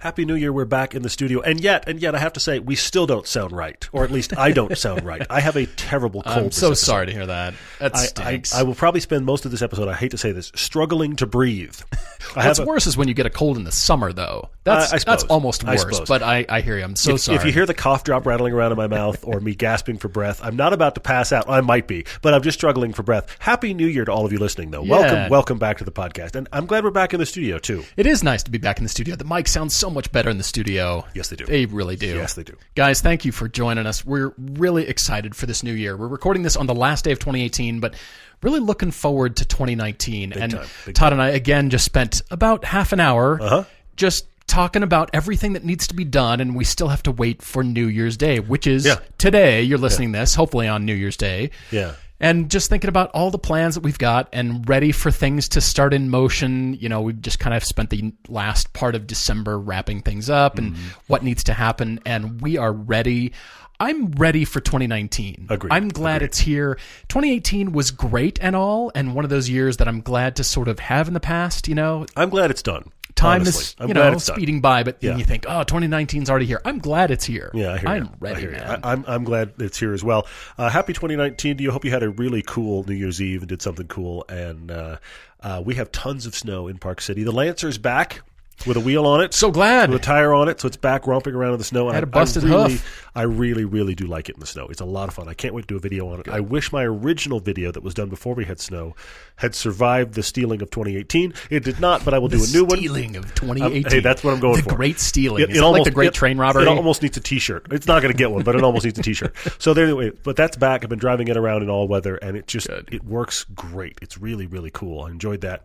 Happy New Year, we're back in the studio. And yet, and yet, I have to say, we still don't sound right. Or at least I don't sound right. I have a terrible cold. I'm so episode. sorry to hear that. That I, I, stinks. I will probably spend most of this episode, I hate to say this, struggling to breathe. What's a- worse is when you get a cold in the summer, though. That's I- that's almost worse. But I, I hear you. I'm so if, sorry. if you hear the cough drop rattling around in my mouth or me gasping for breath, I'm not about to pass out. I might be, but I'm just struggling for breath. Happy New Year to all of you listening, though. Yeah. Welcome, welcome back to the podcast, and I'm glad we're back in the studio too. it is nice to be back in the studio. The mic sounds so much better in the studio. Yes, they do. They really do. Yes, they do. Guys, thank you for joining us. We're really excited for this new year. We're recording this on the last day of 2018, but really looking forward to 2019. and time, big Todd and I, again, just spent about half an hour Uh-huh. just talking about everything that needs to be done, and we still have to wait for New Year's Day, which is Yeah. today. You're listening this, hopefully on New Year's Day. Yeah. And just thinking about all the plans that we've got and ready for things to start in motion. You know, we've just kind of spent the last part of December wrapping things up and Mm-hmm. what needs to happen. And we are ready. I'm ready for 2019. Agreed. I'm glad it's here. 2018 was great and all, and one of those years that I'm glad to sort of have in the past. You know, I'm glad it's done. Time honestly. is I'm you know it's done. speeding by, but Yeah. then you think, oh, 2019's already here. I'm glad it's here. Yeah, I hear I'm you. ready, I hear you. man. I, am I'm glad it's here as well. Uh, happy 2019 to you. Hope you had a really cool New Year's Eve and did something cool. And uh, uh, we have tons of snow in Park City. The Lancer's back with a wheel on it. so glad. with a tire on it, so it's back romping around in the snow. And Had I- a busted I really, hoof. I really, really do like it in the snow. It's a lot of fun. I can't wait to do a video on it. I wish my original video that was done before we had snow had survived the stealing of 2018. It did not, but I will do a new one. stealing of Um, 2018. hey, that's what I'm going the for. great stealing. It- Is it that almost- like the great it- train robbery? It almost needs a T-shirt. It's not going to get one, but it almost needs a T-shirt. So there, anyway, but that's back. I've been driving it around in all weather, and it just Good. it works great. It's really really cool. I enjoyed that.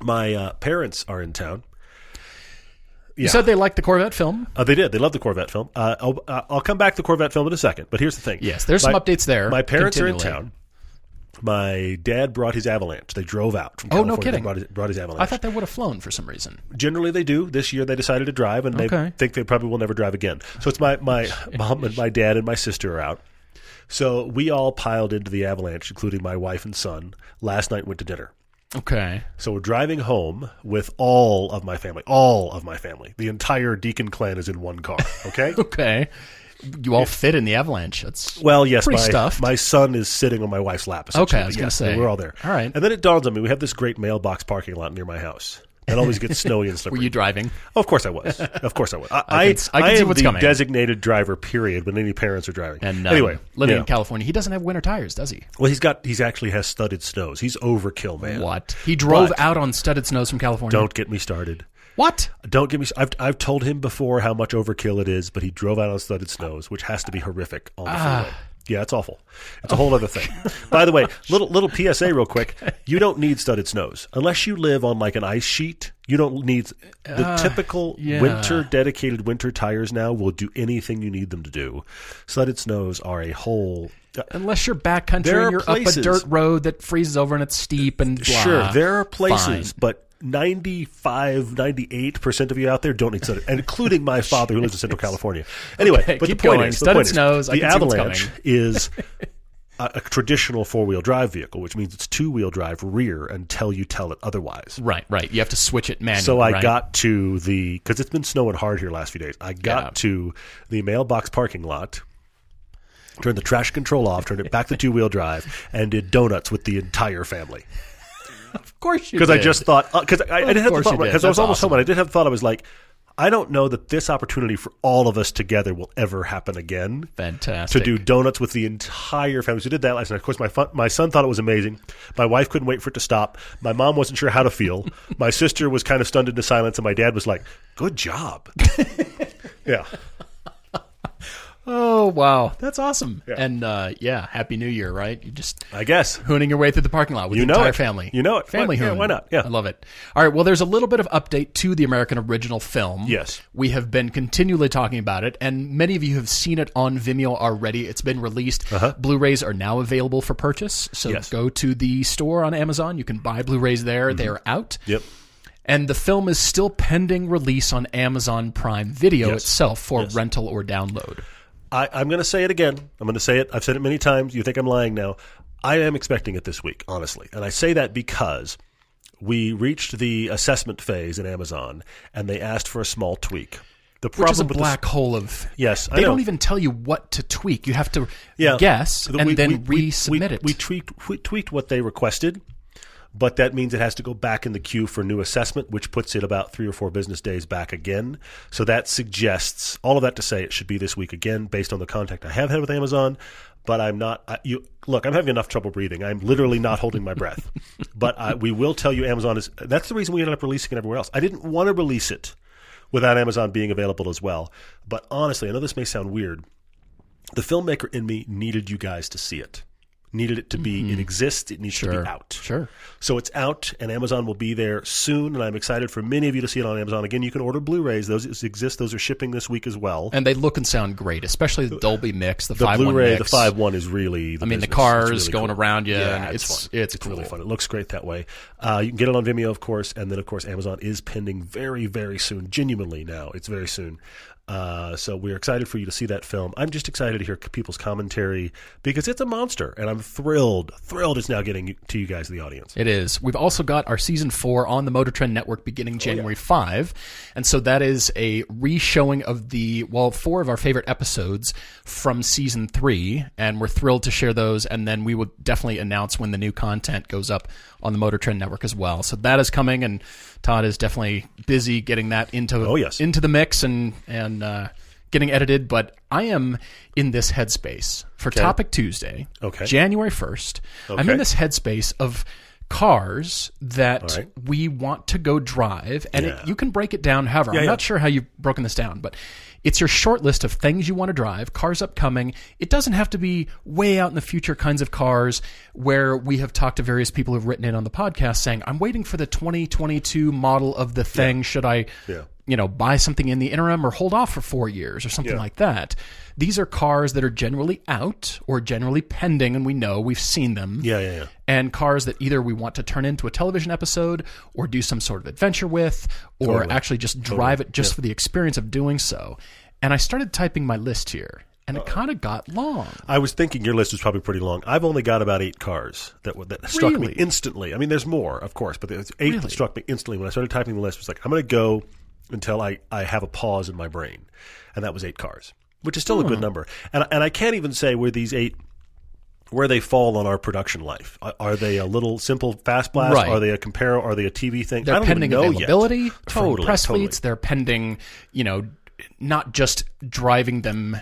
My uh, parents are in town. You said they liked the Corvette film. Uh, they did. They loved the Corvette film. Uh, I'll, uh, I'll come back to the Corvette film in a second. But here's the thing. Yes, there's some updates there, My parents are in town. My dad brought his Avalanche. They drove out from Oh, no kidding. Brought his, brought his Avalanche. I thought they would have flown for some reason. Generally, they do. This year, they decided to drive, and they Okay. think they probably will never drive again. So it's my my mom and my dad and my sister are out. So we all piled into the Avalanche, including my wife and son. Last night, went to dinner. Okay. So we're driving home with all of my family. All of my family. The entire Deeken clan is in one car. Okay. Okay. You all fit in the avalanche. That's Well, yes, my, stuffed. my son is sitting on my wife's lap. Okay, I was gonna Yes, say. we're all there. All right. and then it dawns on me we have this great mailbox parking lot near my house. It always gets snowy and slippery. were you driving? Oh, of course I was. Of course I was. I, I can I can see am what's the coming. designated driver. Period. When any parents are driving. And um, anyway, living in California, he doesn't have winter tires, does he? well, he's got. He's actually has studded snows. He's overkill, man. What? He drove But- out on studded snows from California. Don't get me started. What? Don't get me. I've I've told him before how much overkill it is, but he drove out on studded snows, which has to be horrific on the Ah. freeway. Yeah, it's awful. It's a whole other thing. By the way, little little PSA real quick. You don't need studded snows unless you live on like an ice sheet. You don't need the typical Ah, yeah. winter dedicated winter tires now will do anything you need them to do. Studded snows are a whole uh, Unless you're backcountry and you're places- up a dirt road that freezes over and it's steep and blah. Sure, there are places, Fine. but 95, 98% of you out there don't need studded, including my father who lives in Central California. Anyway, Okay, but keep the point going. is, the point is, snows, I the can see what's Avalanche is a, a traditional four-wheel drive vehicle, which means it's two-wheel drive rear until you tell it otherwise. Right, right. You have to switch it manually. So I right? got to the because it's been snowing hard here last few days. I got Yeah. to the mailbox parking lot, turned the traction control off, turned it back to two wheel drive, and did donuts with the entire family. Of course you Because I just thought uh, because I, I didn't have the thought because I was almost awesome. home and I did have the thought I was like. I don't know that this opportunity for all of us together will ever happen again. Fantastic. To do donuts with the entire family. So we did that last night. Of course, my fun, my son thought it was amazing. My wife couldn't wait for it to stop. My mom wasn't sure how to feel. my sister was kind of stunned into silence, and my dad was like, "Good job." yeah. Oh wow, that's awesome. And uh, yeah, happy New Year, right? You just I guess. hooning your way through the parking lot with You the know entire it. family. You know it. Family Why- yeah, hoon. why not? Yeah. I love it. All right, well, there's a little bit of update to the American original film. Yes. we have been continually talking about it, and many of you have seen it on Vimeo already. It's been released. Blu-rays are now available for purchase. So Uh-huh. Yes. go to the store on Amazon. You can buy Blu-rays there. They are out. Yep. And the film is still pending release on Amazon Prime Video Yes. itself for Yes. rental or download. I, I'm going to say it again. I'm going to say it. I've said it many times. You think I'm lying now. I am expecting it this week, honestly. And I say that because we reached the assessment phase in Amazon and they asked for a small tweak. The Which problem is a black hole of. Yes, They don't even tell you what to tweak. You have to yeah, guess the- and we- then we- resubmit we, it. We tweaked, we tweaked what they requested, but that means it has to go back in the queue for new assessment, which puts it about three or four business days back again. So that suggests all of that to say it should be this week again, based on the contact I have had with Amazon. But I'm not. I, you look. I'm having enough trouble breathing. I'm literally not holding my breath. But I, we will tell you, Amazon is. That's the reason we ended up releasing it everywhere else. I didn't want to release it without Amazon being available as well. But honestly, I know this may sound weird the filmmaker in me needed you guys to see it. Needed it to be, it exists, it needs to be out. Sure. So it's out, and Amazon will be there soon, and I'm excited for many of you to see it on Amazon. Again, you can order Blu rays, those exist, those are shipping this week as well. And they look and sound great, especially the Dolby mix, the, the 5 Blu ray, the mix. 5 1 is really the I mean, the cars really going cool. around you. Yeah, it's, it's, fun. it's, It's cool. really fun. It looks great that way. Uh, you can get it on Vimeo, of course, and then, of course, Amazon is pending very, very soon. Genuinely now, it's very soon. Uh, so we're excited for you to see that film. I'm just excited to hear people's commentary because it's a monster, and I'm thrilled, thrilled it's now getting to you guys, the audience. It is. We've also got our season four on the Motor Trend Network beginning January 5. And so that is a re-showing of the, well, four of our favorite episodes from season three. And we're thrilled to share those. And then we will definitely announce when the new content goes up on the Motor Trend Network as well. So that is coming. And Todd is definitely busy getting that into, Oh, yes. into the mix and, and, uh, getting edited. But I am in this headspace for Topic Tuesday, Okay. January 1st. I'm in this headspace of cars that right. we want to go drive and Yeah. it, you can break it down however i'm yeah. not sure how you've broken this down but it's your short list of things you want to drive cars upcoming it doesn't have to be way out in the future kinds of cars where we have talked to various people who've written in on the podcast saying i'm waiting for the 2022 model of the thing should i Yeah. you know buy something in the interim or hold off for four years or something Yeah. like that these are cars that are generally out or generally pending and we know we've seen them Yeah, yeah, yeah. and cars that either we want to turn into a television episode or do some sort of adventure with or Totally. actually just drive it just for the experience of doing so. And I started typing my list here and it uh, kind of got long. I was thinking your list was probably pretty long. I've only got about eight cars that that struck me instantly. I mean, there's more, of course, but there's eight Really? that struck me instantly when I started typing the list. It was like I'm going to go until I, I have a pause in my brain, and that was eight cars, which is still a good hmm. number. And and I can't even say where these eight where they fall on our production life. Are, are they a little simple fast blast? Right. Are they a Comparo? Are they a TV thing? They're don't pending know availability yet. from Totally, press totally. fleets. They're pending, you know, not just driving them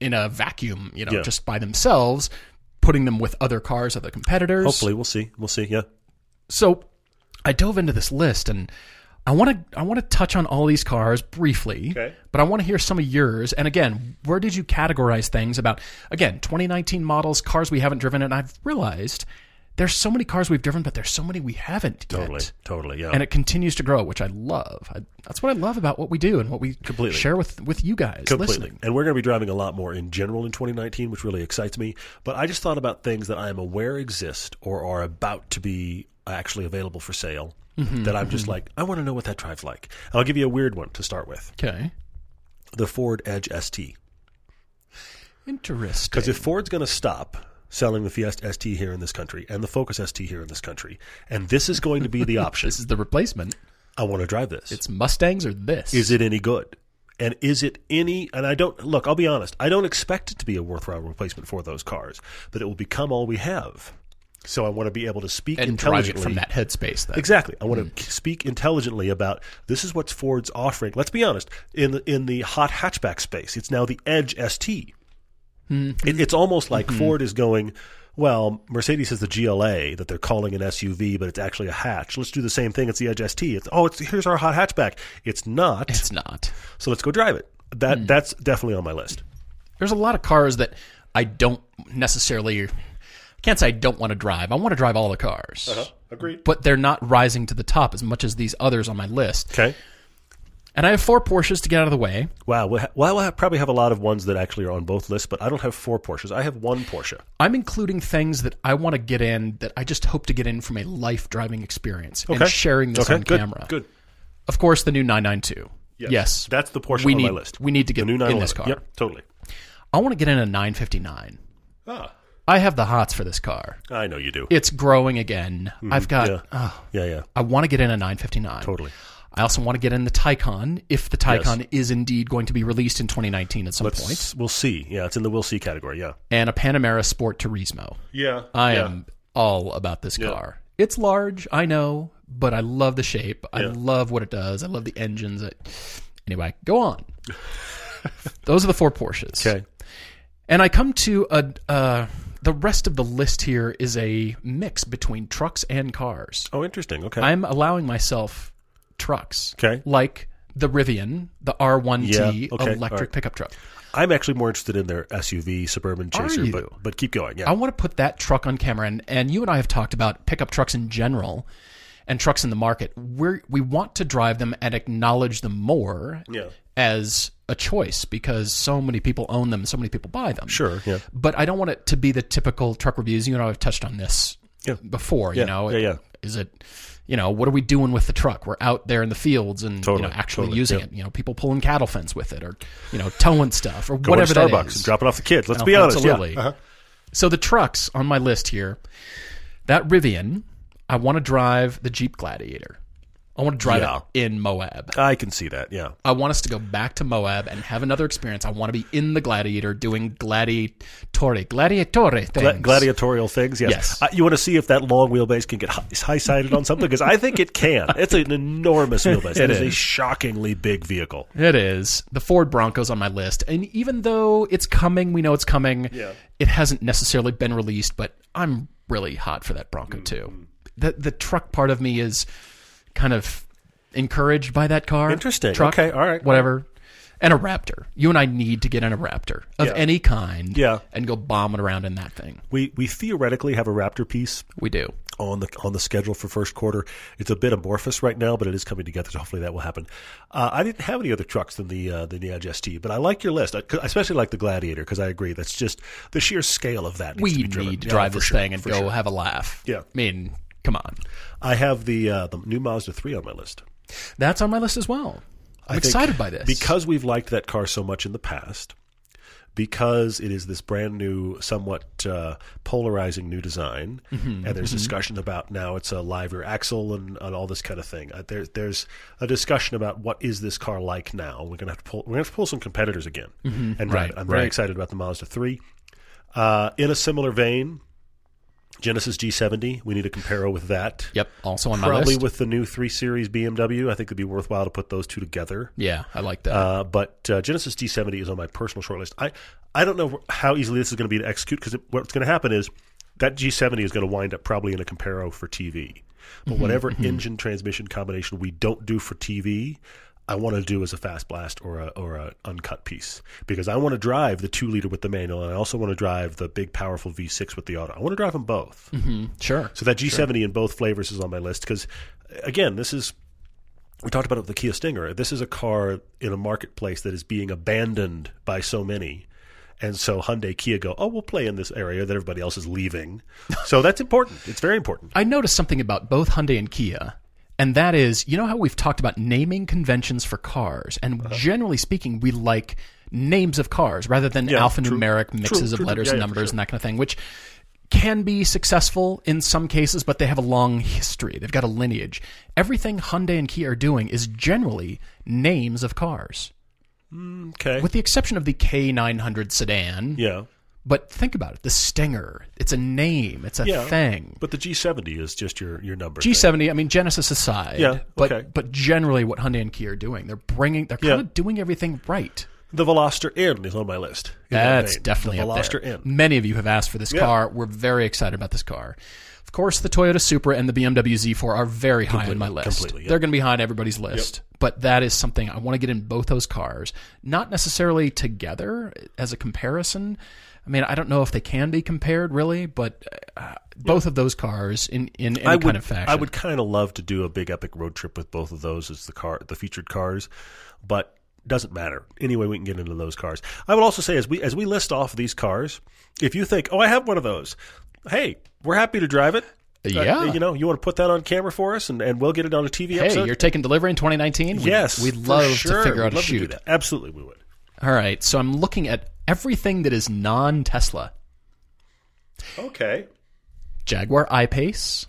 in a vacuum, you know, Yeah. just by themselves, putting them with other cars, other competitors. Hopefully, we'll see. We'll see. Yeah. So I dove into this list and I want to I want to touch on all these cars briefly, Okay. but I want to hear some of yours. And again, where did you categorize things about again 2019 models, cars we haven't driven? And I've realized there's so many cars we've driven, but there's so many we haven't Totally. yet, Totally. Yeah. and it continues to grow, which I love. I, that's what I love about what we do and what we Completely. share with with you guys Completely. listening. And we're going to be driving a lot more in general in 2019, which really excites me. But I just thought about things that I am aware exist or are about to be actually available for sale Mm-hmm, that I'm just like, I want to know what that drives like. And I'll give you a weird one to start with Okay, the Ford Edge ST. interesting. Because if Ford's going to stop selling the Fiesta ST here in this country and the Focus ST here in this country, and this is going to be the option, this is the replacement. I want to drive this. It's Mustangs or this. is it any good? And is it any? And I don't look. I'll be honest. I don't expect it to be a worthwhile replacement for those cars, but it will become all we have. So I want to be able to speak and drive it intelligently from that headspace? Then Exactly. I want to hmm. speak intelligently about this is what Ford's offering. Let's be honest. In the in the hot hatchback space, it's now the Edge ST. Hmm. It, it's almost like hmm. Ford is going. Well, Mercedes has the GLA that they're calling an SUV, but it's actually a hatch. Let's do the same thing. It's the Edge ST. It's oh, it's here's our hot hatchback. It's not. It's not. So let's go drive it. That that's definitely on my list. There's a lot of cars that I don't necessarily. I can't say I don't want to drive. I want to drive all the cars, Agreed. but they're not rising to the top as much as these others on my list. Okay. And I have four Porsches to get out of the way. Wow. Well, we'll probably have a lot of ones that actually are on both lists, but I don't have four Porsches. I have one Porsche. I'm including things that I want to get in that I just hope to get in from a life driving experience Okay. and sharing this okay. on good. camera. Good. Of course, the new 992. Yes. yes. That's the Porsche we on need, my list. We need to The get new in 911. this car. Yep. Totally. I want to get in a 959. Ah, I have the hots for this car. I know you do. It's growing again. I've got. Yeah. oh, Yeah. Yeah. I want to get in a 959. Totally. I also want to get in the Taycan if the Taycan is indeed going to be released in 2019 at some point, Let's, we'll see. Yeah. It's in the we'll see category. Yeah. and a Panamera Sport Turismo. Yeah. I yeah. am all about this car. It's large, I know, but I love the shape. I Yeah. love what it does. I love the engines. Anyway, go on. Those are the four Porsches. Okay. And I come to a uh, the rest of the list here is a mix between trucks and cars. Oh, interesting. Okay. I'm allowing myself trucks. Okay. Like the Rivian, the R1T Yeah, okay, electric right. pickup truck. I'm actually more interested in their SUV Suburban Chaser, but but keep going. Yeah. I want to put that truck on camera, and, and you and I have talked about pickup trucks in general and trucks in the market. We we want to drive them and acknowledge them more Yeah. as a choice because so many people own them, so many people buy them. Sure. Yeah. But I don't want it to be the typical truck reviews. You and I have touched on this Yeah. before. Yeah, You know, yeah, yeah. Is it, you know, what are we doing with the truck? We're out there in the fields and you know actually totally, using it. You know, people pulling cattle fence with it, or you know, towing stuff, or Going whatever to Starbucks and dropping off the kids. Let's Oh, be honest. absolutely. Yeah. Uh-huh. So the trucks on my list here, that Rivian, I want to drive the Jeep Gladiator. I want to drive Yeah. it in Moab. I can see that. Yeah. I want us to go back to Moab and have another experience. I want to be in the Gladiator doing gladiatore, gladiatore things. Gla- gladiatorial things. Yes. Yes. Uh, you want to see if that long wheelbase can get high sided on something because I think it can. It's an enormous wheelbase. It it is, a shockingly big vehicle. It is. The Ford Bronco's on my list. And even though it's coming, we know it's coming, Yeah. it hasn't necessarily been released, but I'm really hot for that Bronco too. The the truck part of me is kind of encouraged by that car. Interesting. Truck, Okay, all right. Whatever. And a Raptor. You and I need to get in a Raptor of Yeah. any kind Yeah. and go bombing around in that thing. We we theoretically have a Raptor piece We do. on the on the schedule for first quarter. It's a bit amorphous right now, but it is coming together. So hopefully that will happen. Uh, I didn't have any other trucks than the uh, than the Edge ST, but I like your list. I, I especially like the Gladiator because I agree that's just the sheer scale of that. We to need to drive for this sure, thing and go sure. have a laugh. Yeah. I mean, come on. I have the uh, the new Mazda three on my list. That's on my list as well. I'm I excited by this. because we've liked that car so much in the past. Because it is this brand new, somewhat uh, polarizing new design, Mm-hmm, and there's discussion about now it's a live rear axle and, and all this kind of thing. Uh, there, there's a discussion about what is this car like now. We're gonna have to pull. We're gonna have to pull some competitors again and Mm-hmm. right. I'm very excited about the Mazda three. Uh, in a similar vein, Genesis G70. We need a comparo with that. Yep, also on my Probably list. with the new three series BMW. I think it'd be worthwhile to put those two together. yeah, I like that. Uh, but uh, Genesis G70 is on my personal shortlist. I, I don't know how easily this is going to be to execute because what's going to happen is that G70 is going to wind up probably in a Comparo for TV. But Mm-hmm, whatever engine transmission combination we don't do for TV, I want to do as a fast blast or a or a uncut piece because I want to drive the two liter with the manual and I also want to drive the big powerful V6 with the auto. I want to drive them both. Mm-hmm. sure. So that G70 in both flavors is on my list because, again, this is we talked about it with the Kia Stinger. This is a car in a marketplace that is being abandoned by so many. And so Hyundai Kia go, oh, we'll play in this area that everybody else is leaving. So that's important. It's very important. I noticed something about both Hyundai and Kia, and that is, you know how we've talked about naming conventions for cars, and Uh-huh. generally speaking, we like names of cars rather than Yeah, alphanumeric true. mixes True, of true, letters yeah, and numbers sure. and that kind of thing, which can be successful in some cases, but they have a long history. They've got a lineage. Everything Hyundai and Kia are doing is generally names of cars, Okay. with the exception of the K900 sedan. yeah. But think about it: the Stinger. It's a name. It's a Yeah. thing. But the G70 is just your, your number. G70, I mean Genesis aside, Yeah, but okay. but generally what Hyundai and Kia are doing, they're bringing they're kind Yeah. of doing everything right. The Veloster N is on my list. in that That's definitely the Veloster. N. Many of you have asked for this Yeah. car. We're very excited about this car. Of course, the Toyota Supra and the BMW Z4 are very high on my list. completely, yeah. They're going to be high on everybody's list. But that is something I want to get in both those cars, not necessarily together as a comparison. I mean, I don't know if they can be compared really, but uh, both of those cars in in any I would, kind of fashion. I would kind of love to do a big epic road trip with both of those as the car, the featured cars, but doesn't matter. Anyway, we can get into those cars. I would also say as we as we list off these cars, if you think, oh, I have one of those, hey, we're happy to drive it. Uh, Yeah. you know, you want to put that on camera for us, and, and we'll get it on a TV Hey, episode. you're taking delivery in 2019. We'd- yes, we'd for love sure. to figure out We'd a love to do shoot. that. Absolutely, we would. All right, so I'm looking at everything that is non-Tesla. Okay. Jaguar I-Pace,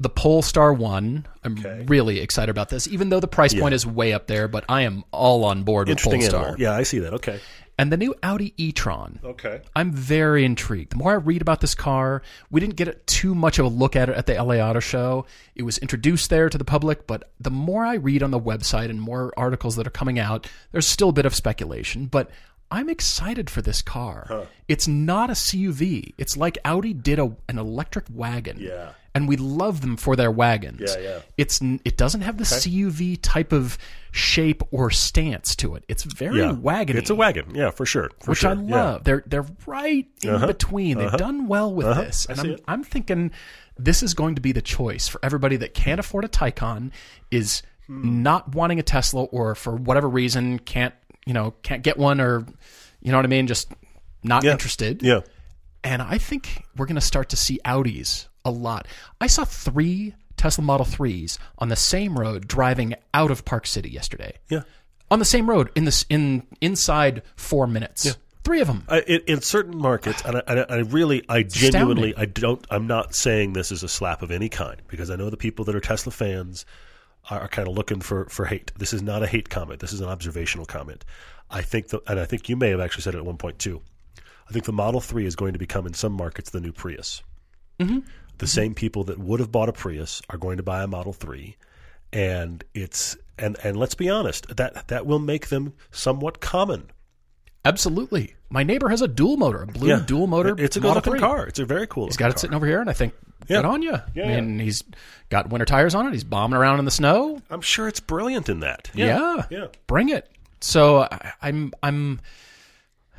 the Polestar One. I'm Okay. really excited about this, even though the price point is way up there. But I am all on board with Polestar animal. Yeah, I see that. Okay. and the new Audi e-tron. Okay. I'm very intrigued. The more I read about this car, we didn't get too much of a look at it at the LA Auto Show. It was introduced there to the public, but the more I read on the website and more articles that are coming out, there's still a bit of speculation, but I'm excited for this car. It's not a CUV. It's like Audi did a, an electric wagon. Yeah. And we love them for their wagons. Yeah, yeah. It's it doesn't have the CUV type of shape or stance to it. It's very Yeah. wagony It's a wagon. Yeah, for sure. For which sure. I Yeah. love. They're they're right in between. They've done well with this, and Uh-huh. I'm it. I'm thinking this is going to be the choice for everybody that can't afford a Taycan, is Hmm. not wanting a Tesla, or for whatever reason can't you know can't get one, or you know what I mean, just not Yeah. interested. Yeah. And I think we're going to start to see Audis a lot. I saw three Tesla Model 3s on the same road driving out of Park City yesterday. Yeah. On the same road in this in inside 4 minutes. Yeah. Three of them. I, in, in certain markets, and I, I, I really, I genuinely, I don't, I'm not saying this is a slap of any kind because I know the people that are Tesla fans are, kind of looking for for hate. This is not a hate comment. This is an observational comment. I think, the, and I think you may have actually said it at one point too. I think the Model Three is going to become in some markets the new Prius. Mm-hmm. The same people that would have bought a Prius are going to buy a Model Three, and it's and and let's be honest that that will make them somewhat common. Absolutely. My neighbor has a dual motor, a blue dual motor. It's a good looking car. It's a very cool. He's got it sitting over here, and I think, Yeah. good on you. Yeah, and he's got winter tires on it. He's bombing around in the snow. I'm sure it's brilliant in that. Yeah, yeah. bring it. So I, I'm, I'm.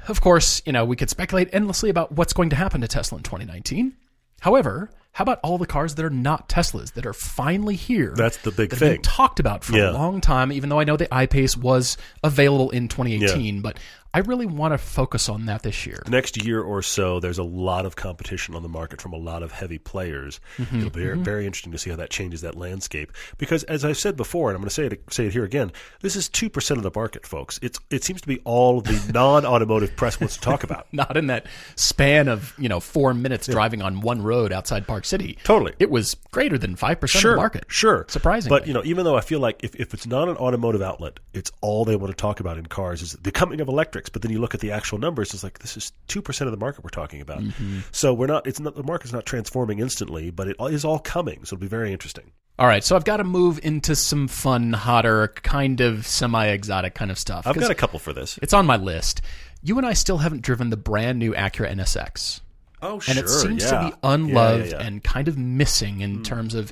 Of course, you know we could speculate endlessly about what's going to happen to Tesla in 2019. However, how about all the cars that are not Teslas that are finally here? That's the big that have been thing. talked about for Yeah. a long time. Even though I know the iPace was available in 2018, but I really want to focus on that this year. Next year or so, there's a lot of competition on the market from a lot of heavy players. Mm-hmm, It'll be very, very interesting to see how that changes that landscape. Because as I've said before, and I'm going to say it say it here again, this is two percent of the market, folks. It's it seems to be all the non-automotive press wants to talk about. not in that span of you know four minutes driving on one road outside Park City. Totally. it was greater than five percent Sure, of the market. sure. surprising. But you know, even though I feel like if, if it's not an automotive outlet, it's all they want to talk about in cars is the coming of electrics. But then you look at the actual numbers, it's like this is two percent of the market we're talking about. Mm-hmm. So we're not. It's not the market's not transforming instantly, but it is all coming. So it'll be very interesting. All right, so I've got to move into some fun, hotter, kind of semi-exotic kind of stuff. I've got a couple for this. It's on my list. You and I still haven't driven the brand new Acura NSX. Oh, and it seems to be unloved and kind of missing Mm. in terms of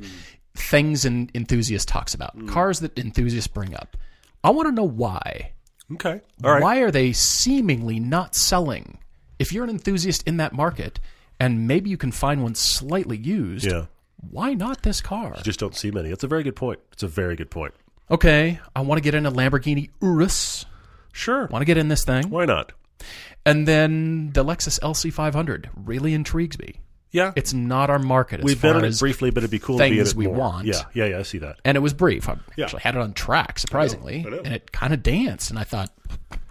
things an enthusiast talks about, Mm. cars that enthusiasts bring up. I want to know why. Okay. All right. Why are they seemingly not selling? If you're an enthusiast in that market, and maybe you can find one slightly used, Yeah. why not this car? You Just don't see many. It's a very good point. It's a very good point. Okay, I want to get in a Lamborghini Urus. Sure. Want to get in this thing, Why not? and then the Lexus LC500 really intrigues me. Yeah. It's not our market as We've far been in it briefly, but it'd be cool to be things we more. want. Yeah. Yeah. Yeah. I see that. and it was brief. I Yeah. actually had it on track, surprisingly, I know. and it kind of danced. And I thought,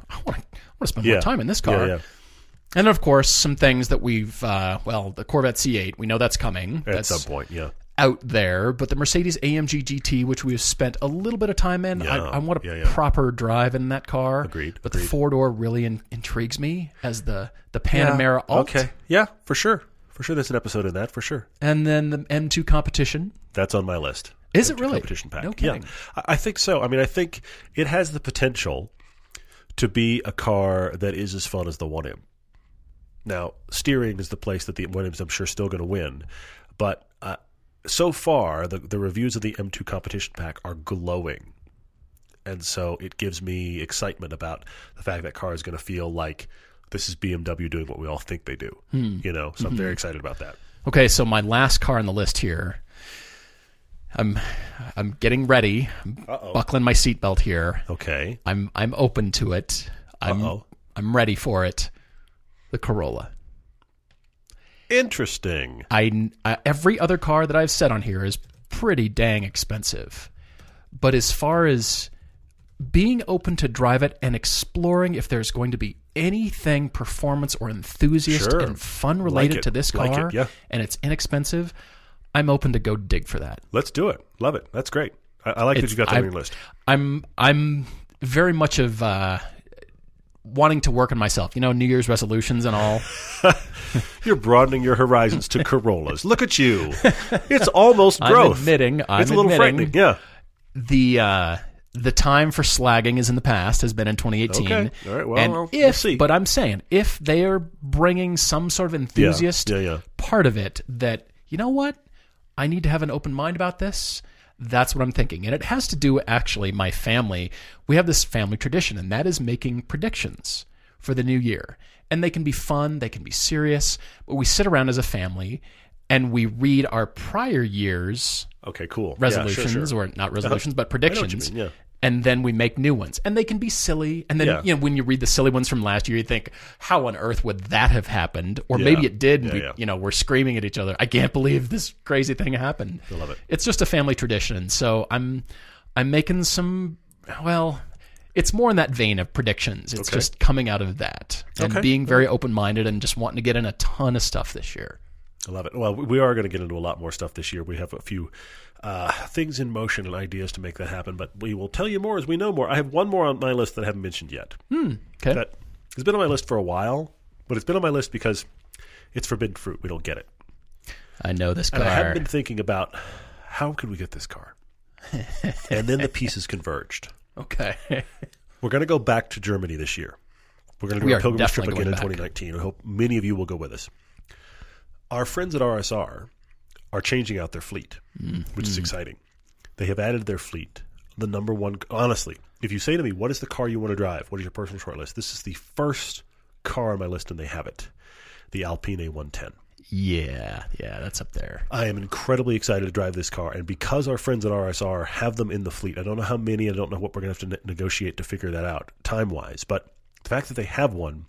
I want to, I want to spend Yeah. more time in this car. Yeah. Yeah. And of course, some things that we've, uh, well, the Corvette C8, we know that's coming. At that's some point. Yeah. out there. But the Mercedes AMG GT, which we've spent a little bit of time in, Yeah. I, I want a Yeah, yeah. proper drive in that car. Agreed. But the four door really in, intrigues me as the the Panamera Alt. Okay. Yeah. For sure. For sure. There's an episode of that. For sure. And then the M2 competition. That's on my list. Is it The really? competition pack? No kidding. Yeah, I I think so. I mean, I think it has the potential to be a car that is as fun as the 1M. Now, steering is the place that the 1M's I'm sure still going to win, but uh, so far the the reviews of the M2 competition pack are glowing, and so it gives me excitement about the fact that car is going to feel like this is BMW doing what we all think they do. Hmm. You know, so I'm Mm-hmm. very excited about that. Okay, so my last car on the list here. I'm I'm getting ready. I'm buckling my seatbelt here. Okay. I'm I'm open to it. I'm Uh-oh. I'm ready for it. The Corolla. Interesting. I, I every other car that I've said on here is pretty dang expensive. But as far as being open to drive it and exploring if there's going to be anything performance or enthusiast Sure. and fun related it. to this Like it, car yeah. and it's inexpensive, I'm open to go dig for that. Let's do it. Love it. That's great. I, I like that It's- you got that on your list. I'm I'm very much of uh, wanting to work on myself. You know, New Year's resolutions and all. You're broadening your horizons to Corollas. Look at you. It's almost growth. I'm admitting. I'm it's a little admitting frightening. Yeah. the uh, the time for slagging is in the past has been in 2018. Okay. All right. Well, and well, we'll if, see. but I'm saying if they are bringing some sort of enthusiast Yeah, yeah. part of it, that you know what, I need to have an open mind about this. That's what I'm thinking, and it has to do actually. My family, we have this family tradition, and that is making predictions for the new year. And they can be fun, they can be serious, but we sit around as a family and we read our prior years Okay. Cool. Yeah, sure, resolutions sure. or not uh-huh. resolutions but predictions mean, yeah. and then we make new ones and they can be silly and then Yeah. you know when you read the silly ones from last year you think how on earth would that have happened or maybe it did and Yeah, we, you know we're screaming at each other i can't believe this crazy thing happened I love it. it's just a family tradition so i'm i'm making some well it's more in that vein of predictions it's Okay. just coming out of that and Okay. being very open-minded and just wanting to get in a ton of stuff this year I love it. Well, we are going to get into a lot more stuff this year. We have a few uh, things in motion and ideas to make that happen, but we will tell you more as we know more. I have one more on my list that I haven't mentioned yet. okay That has been on my list for a while, but it's been on my list because it's forbidden fruit. We don't get it. i know this And I have been thinking about how could we get this car? and then the pieces converged. okay We're going to go back to Germany this year. We're going to do We a pilgrimage trip again in back. 2019. I hope many of you will go with us. Our friends at RSR are changing out their fleet, Mm-hmm. which is exciting. They have added their fleet. The number one, honestly, if you say to me, "What is the car you want to drive? What is your personal short list?" This is the first car on my list, and they have it, the Alpine A110. Yeah, yeah, that's up there. I am incredibly excited to drive this car, and because our friends at RSR have them in the fleet, I don't know how many. I don't know what we're going to have to ne- negotiate to figure that out time wise. But the fact that they have one,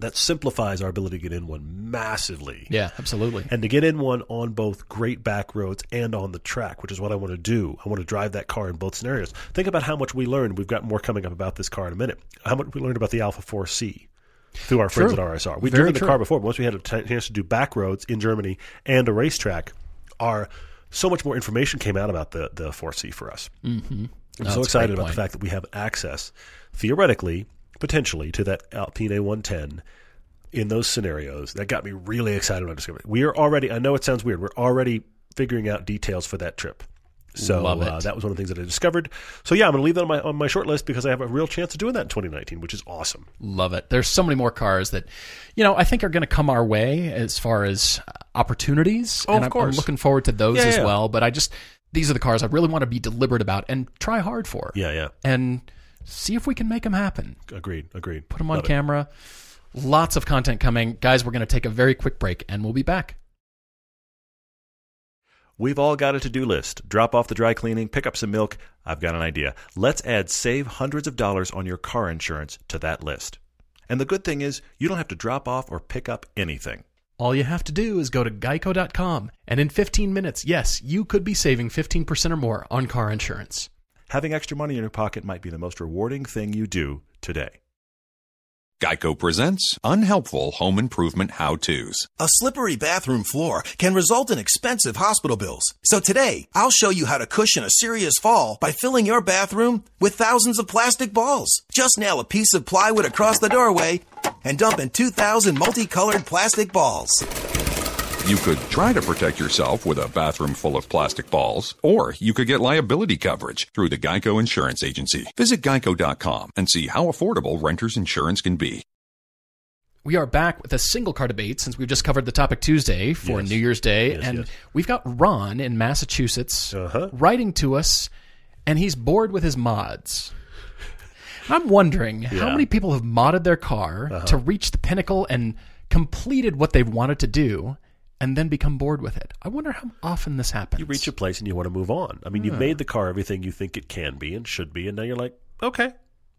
that simplifies our ability to get in one massively. Yeah, absolutely. And to get in one on both great back roads and on the track, which is what I want to do. I want to drive that car in both scenarios. Think about how much we learned. We've got more coming up about this car in a minute. How much we learned about the Alfa 4C through our friends True. at RSR. We've driven the true. car before, but once we had a t- chance to do back roads in Germany and a racetrack, our so much more information came out about the, the 4C for us. Mm-hmm. I'm so excited about the fact that we have access, theoretically, potentially, to that Alpine A110 in those scenarios. That got me really excited about discovering. We are already. I know it sounds weird. We're already figuring out details for that trip. So uh, that was one of the things that I discovered. So yeah, I'm going to leave that on my on my short list because I have a real chance of doing that in 2019, which is awesome. Love it. There's so many more cars that, you know, I think are going to come our way as far as opportunities. Oh, and of I'm, course. I'm looking forward to those Yeah, as yeah. well. But I just, these are the cars I really want to be deliberate about and try hard for. Yeah, yeah, And see if we can make them happen. agreed, agreed. Put them on Love it. camera. Lots of content coming. Guys, we're going to take a very quick break and we'll be back. We've all got a to do list. Drop off the dry cleaning, pick up some milk. I've got an idea. Let's add save hundreds of dollars on your car insurance to that list. And the good thing is, you don't have to drop off or pick up anything. All you have to do is go to geico.com, and in 15 minutes, yes, you could be saving 15% or more on car insurance. Having extra money in your pocket might be the most rewarding thing you do today. Geico presents unhelpful home improvement how to's. A slippery bathroom floor can result in expensive hospital bills. So today, I'll show you how to cushion a serious fall by filling your bathroom with thousands of plastic balls. Just nail a piece of plywood across the doorway and dump in 2,000 multicolored plastic balls. You could try to protect yourself with a bathroom full of plastic balls, or you could get liability coverage through the Geico Insurance Agency. Visit geico.com and see how affordable renter's insurance can be. We are back with a single car debate since we've just covered the topic Tuesday for Yes. New Year's Day. Yes, and yes. we've got Ron in Massachusetts Uh-huh. writing to us, and he's bored with his mods. I'm wondering how Yeah. Uh-huh. many people have modded their car to reach the pinnacle and completed what they've wanted to do, and then become bored with it. I wonder how often this happens. You reach a place and you want to move on. I mean, you've made the car everything you think it can be and should be, and now you're like, okay,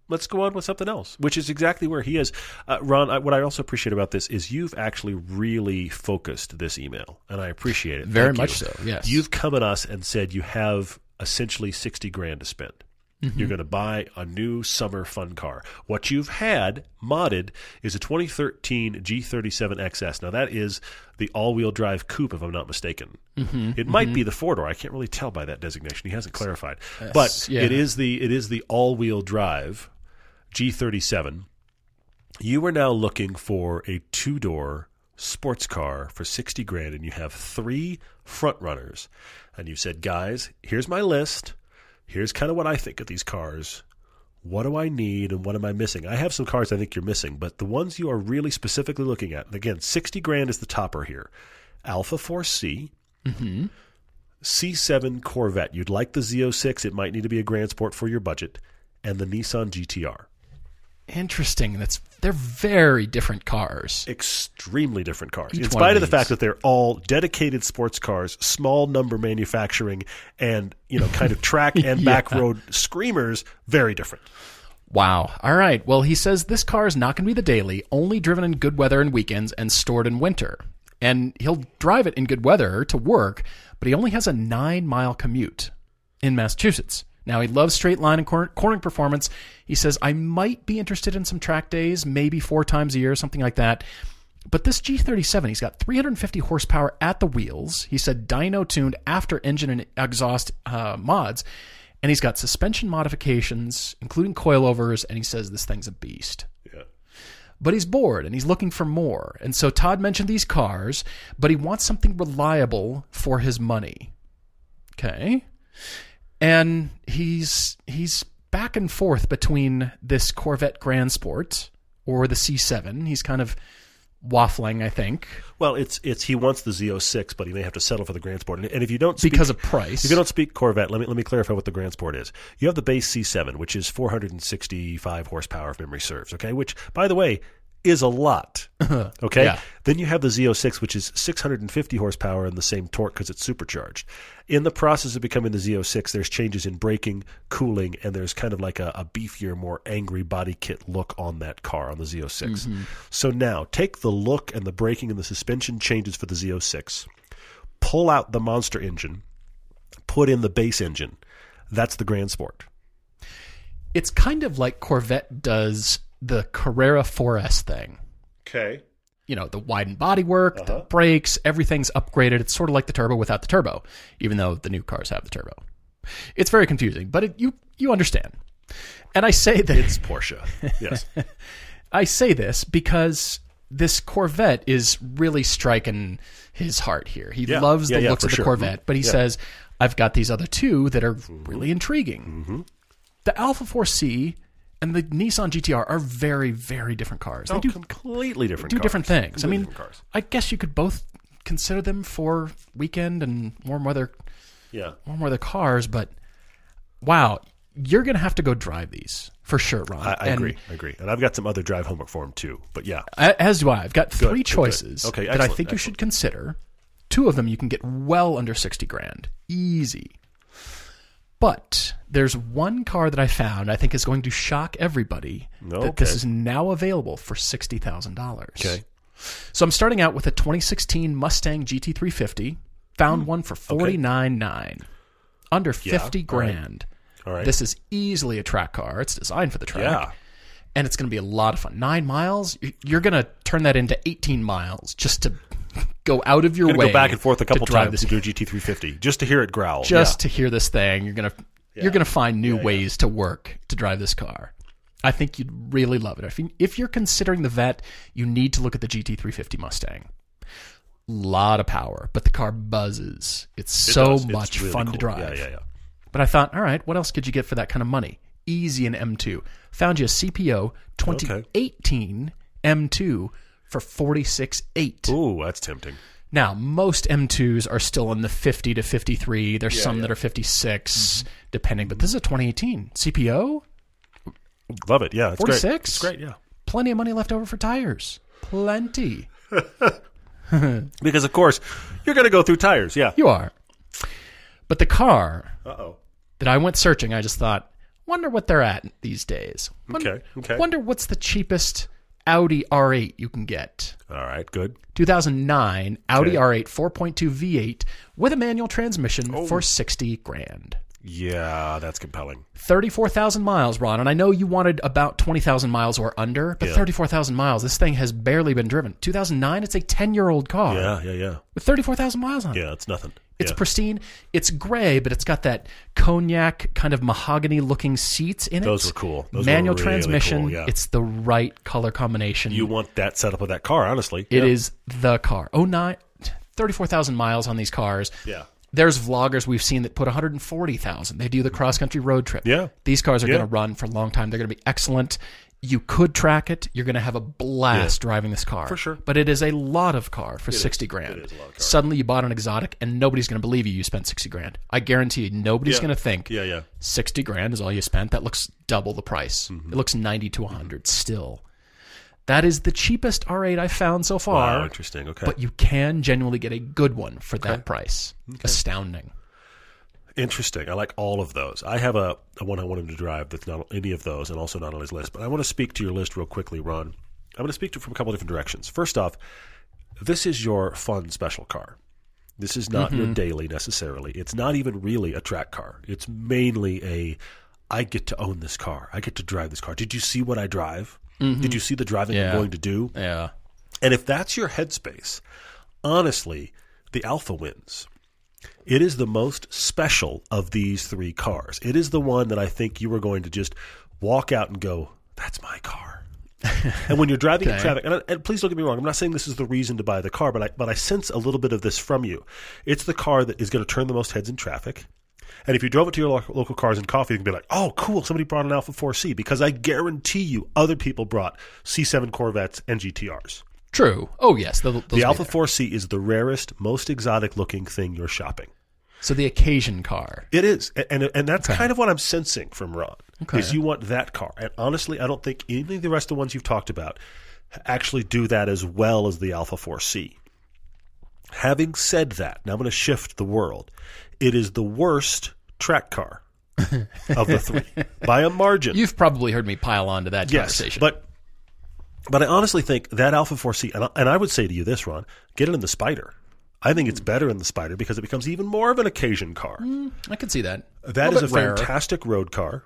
let's go on with something else, which is exactly where he is. Uh, Ron, I, what I also appreciate about this is you've actually really focused this email, and I appreciate it. Very Thank much you. so, yes. You've come at us and said you have essentially 60 grand to spend. Mm-hmm. You're going to buy a new summer fun car. What you've had modded is a 2013 G37 XS. Now that is the all-wheel drive coupe, if I'm not mistaken. Mm-hmm. It might be the four door. I can't really tell by that designation. He hasn't clarified, but yeah. it is the it is the all-wheel drive G37. You are now looking for a two-door sports car for 60 grand and you have three front runners and you've said guys here's my list here's kind of what i think of these cars what do i need and what am i missing? I have some cars i think you're missing but the ones you are really specifically looking at and again 60 grand is the topper here. Alfa 4c mm-hmm. c7 corvette. You'd like the z06 it might need to be a grand sport for your budget and the nissan gtr Interesting. That's they're very different cars. extremely different cars. Each in spite of of the fact that they're all dedicated sports cars, small number manufacturing, and you know, kind of track and back road screamers, very different. Wow. All right. Well, he says this car is not going to be the daily, only driven in good weather and weekends and stored in winter. And he'll drive it in good weather to work, but he only has a nine mile commute in Massachusetts. Now, he loves straight line and cornering performance. He says, I might be interested in some track days, maybe four times a year, something like that. But this G37, he's got 350 horsepower at the wheels. He said dyno tuned after engine and exhaust uh, mods. And he's got suspension modifications, including coilovers, and he says this thing's a beast. Yeah. But he's bored and he's looking for more. And so Todd mentioned these cars, but he wants something reliable for his money. Okay. And he's he's back and forth between this Corvette Grand Sport or the C7. He's kind of waffling, I think, Well, it's it's he wants the Z06, but he may have to settle for the Grand Sport. And, if you don't speak, because of price. if you don't speak Corvette, let me let me clarify what the Grand Sport is. You have the base C7, which is 465 horsepower, if memory serves. Okay, which by the way is a lot. Okay, Yeah. then you have the Z06, which is 650 horsepower and the same torque because it's supercharged. In the process of becoming the Z06, there's changes in braking, cooling, and there's kind of like a, a beefier, more angry body kit look on that car on the Z06. Mm-hmm. So now take the look and the braking and the suspension changes for the Z06, pull out the monster engine, put in the base engine. That's the Grand Sport. it's kind of like Corvette does the Carrera 4S thing. Okay. you know the widened bodywork, the uh-huh. brakes, everything's upgraded. It's sort of like the turbo without the turbo, even though the new cars have the turbo. It's very confusing, but it, you you understand. And I say that It's Porsche. Yes. I say this because this Corvette is really striking his heart here. He Yeah. loves Yeah, the yeah, looks of the sure. Corvette, but he says, "I've got these other two that are mm-hmm. really intriguing." Mm-hmm. The Alfa 4C and the Nissan GTR are very, very different cars. Oh, they do completely different do cars. different things. I mean, cars. I guess you could both consider them for weekend and warm weather Yeah. warm weather cars, but wow, you're gonna have to go drive these for sure, Ron. I, I agree. I agree. And I've got some other drive homework for him too. But yeah. As do I. I've got Good, three good, good. choices Okay, that I excellent, think you should consider. Two of them you can get well under sixty grand, easy. But there's one car that I found I think is going to shock everybody that this is now available for sixty thousand dollars. Okay. So I'm starting out with a 2016 Mustang GT350. Found hmm. one for forty nine nine, under fifty all right. grand. All right. This is easily a track car. It's designed for the track. Yeah. And it's going to be a lot of fun. Nine miles, you're going to turn that into 18 miles just to go out of your Gonna way. go back and forth a couple drive times This, to do a GT350 just to hear it growl. just to hear this thing, you're going to you're to find new ways to work to drive this car. I think you'd really love it. If, you, if you're considering the vet, you need to look at the GT350 Mustang. Lot of power, but the car buzzes. It's It so does. It's much really fun to drive. Yeah, yeah, yeah. But I thought, all right, what else could you get for that kind of money? Easy in M2. Found you a CPO 2018 M2 for 46.8. Ooh, that's tempting. Now, most M2s are still in the 50 to 53. There's some that are 56 Mm-hmm. depending, but this is a 2018 CPO. Love it. Yeah, it's great. 46? It's great. Yeah. Plenty of money left over for tires. Plenty. because of course you're going to go through tires. Yeah. You are. But the car Uh oh. that I went searching, I just thought, wonder what they're at these days. Wonder, Okay, okay. Wonder what's the cheapest Audi R8 you can get. All right. Good. 2009 Audi Okay. R8 4.2 V8 with a manual transmission Oh. for 60 grand. Yeah, that's compelling. 34,000 miles, Ron, and I know you wanted about 20,000 miles or under, but 34,000 miles, this thing has barely been driven. 2009, it's a 10-year-old car Yeah, yeah, yeah. with 34,000 miles on it. Yeah, it's nothing. It's yeah. pristine. It's gray, but it's got that cognac kind of mahogany looking seats in it. Those were cool. Those were Manual really transmission. cool, yeah. It's the right color combination. you want that setup of that car, honestly. It yeah. is the car. Oh nine, 34,000 miles on these cars. Yeah. There's vloggers we've seen that put 140,000. They do the cross country road trip. Yeah. These cars are Yeah. going to run for a long time. They're going to be excellent. You could track it. You're going to have a blast driving this car. For sure. But it is a lot of car for 60 grand. is a lot of car. Suddenly you bought an exotic and nobody's going to believe you you spent 60 grand. I guarantee you nobody's Yeah. going to think Yeah, yeah. 60 grand is all you spent. That looks double the price. Mm-hmm. It looks 90 to 100 still. That is the cheapest R8 I've found so far. Wow, interesting. Okay. But you can genuinely get a good one for that price. Astounding. Interesting. I like all of those. I have a, a one I want him to drive that's not any of those and also not on his list. But I want to speak to your list real quickly, Ron. I'm going to speak to it from a couple different directions. First off, this is your fun special car. This is not your mm-hmm. daily necessarily. It's not even really a track car. It's mainly a I get to own this car. I get to drive this car. Did you see what I drive? Mm-hmm. Did you see the driving Yeah. I'm going to do? Yeah. And if that's your headspace, honestly, the Alfa wins. It is the most special of these three cars. It is the one that I think you are going to just walk out and go, "That's my car." and when you're driving in traffic, and, I- and please don't get me wrong, I'm not saying this is the reason to buy the car, but I but I sense a little bit of this from you. It's the car that is going to turn the most heads in traffic. And if you drove it to your lo- local cars and coffee, you can be like, "Oh, cool! Somebody brought an Alfa 4C." Because I guarantee you, other people brought C7 Corvettes and GTRs. True. Oh, yes. They'll The Alfa 4C is the rarest, most exotic looking thing you're shopping. So the occasion car. It is, A- and and that's kind of what I'm sensing from Ron. Okay. Is you want that car, and honestly, I don't think any of the rest of the ones you've talked about actually do that as well as the Alfa 4C. Having said that, now I'm going to shift the world. It is the worst track car of the three by a margin. You've probably heard me pile on to that yes, conversation. but but I honestly think that Alfa 4C, and I, and I would say to you this, Ron, get it in the Spider. I think it's better in the Spider because it becomes even more of an occasion car. Mm, I can see that. That little is a rarer. fantastic road car.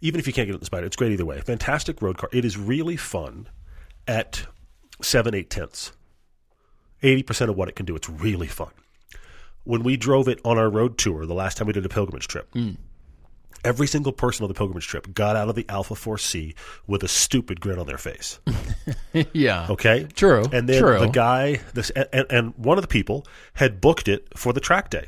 Even if you can't get it in the Spider, it's great either way. Fantastic road car. It is really fun at seven, eight tenths. 80% of what it can do. It's really fun. When we drove it on our road tour, the last time we did a pilgrimage trip, Mm. every single person on the pilgrimage trip got out of the Alfa 4C with a stupid grin on their face. yeah. Okay, True, And then true. the guy, this, and, and one of the people had booked it for the track day.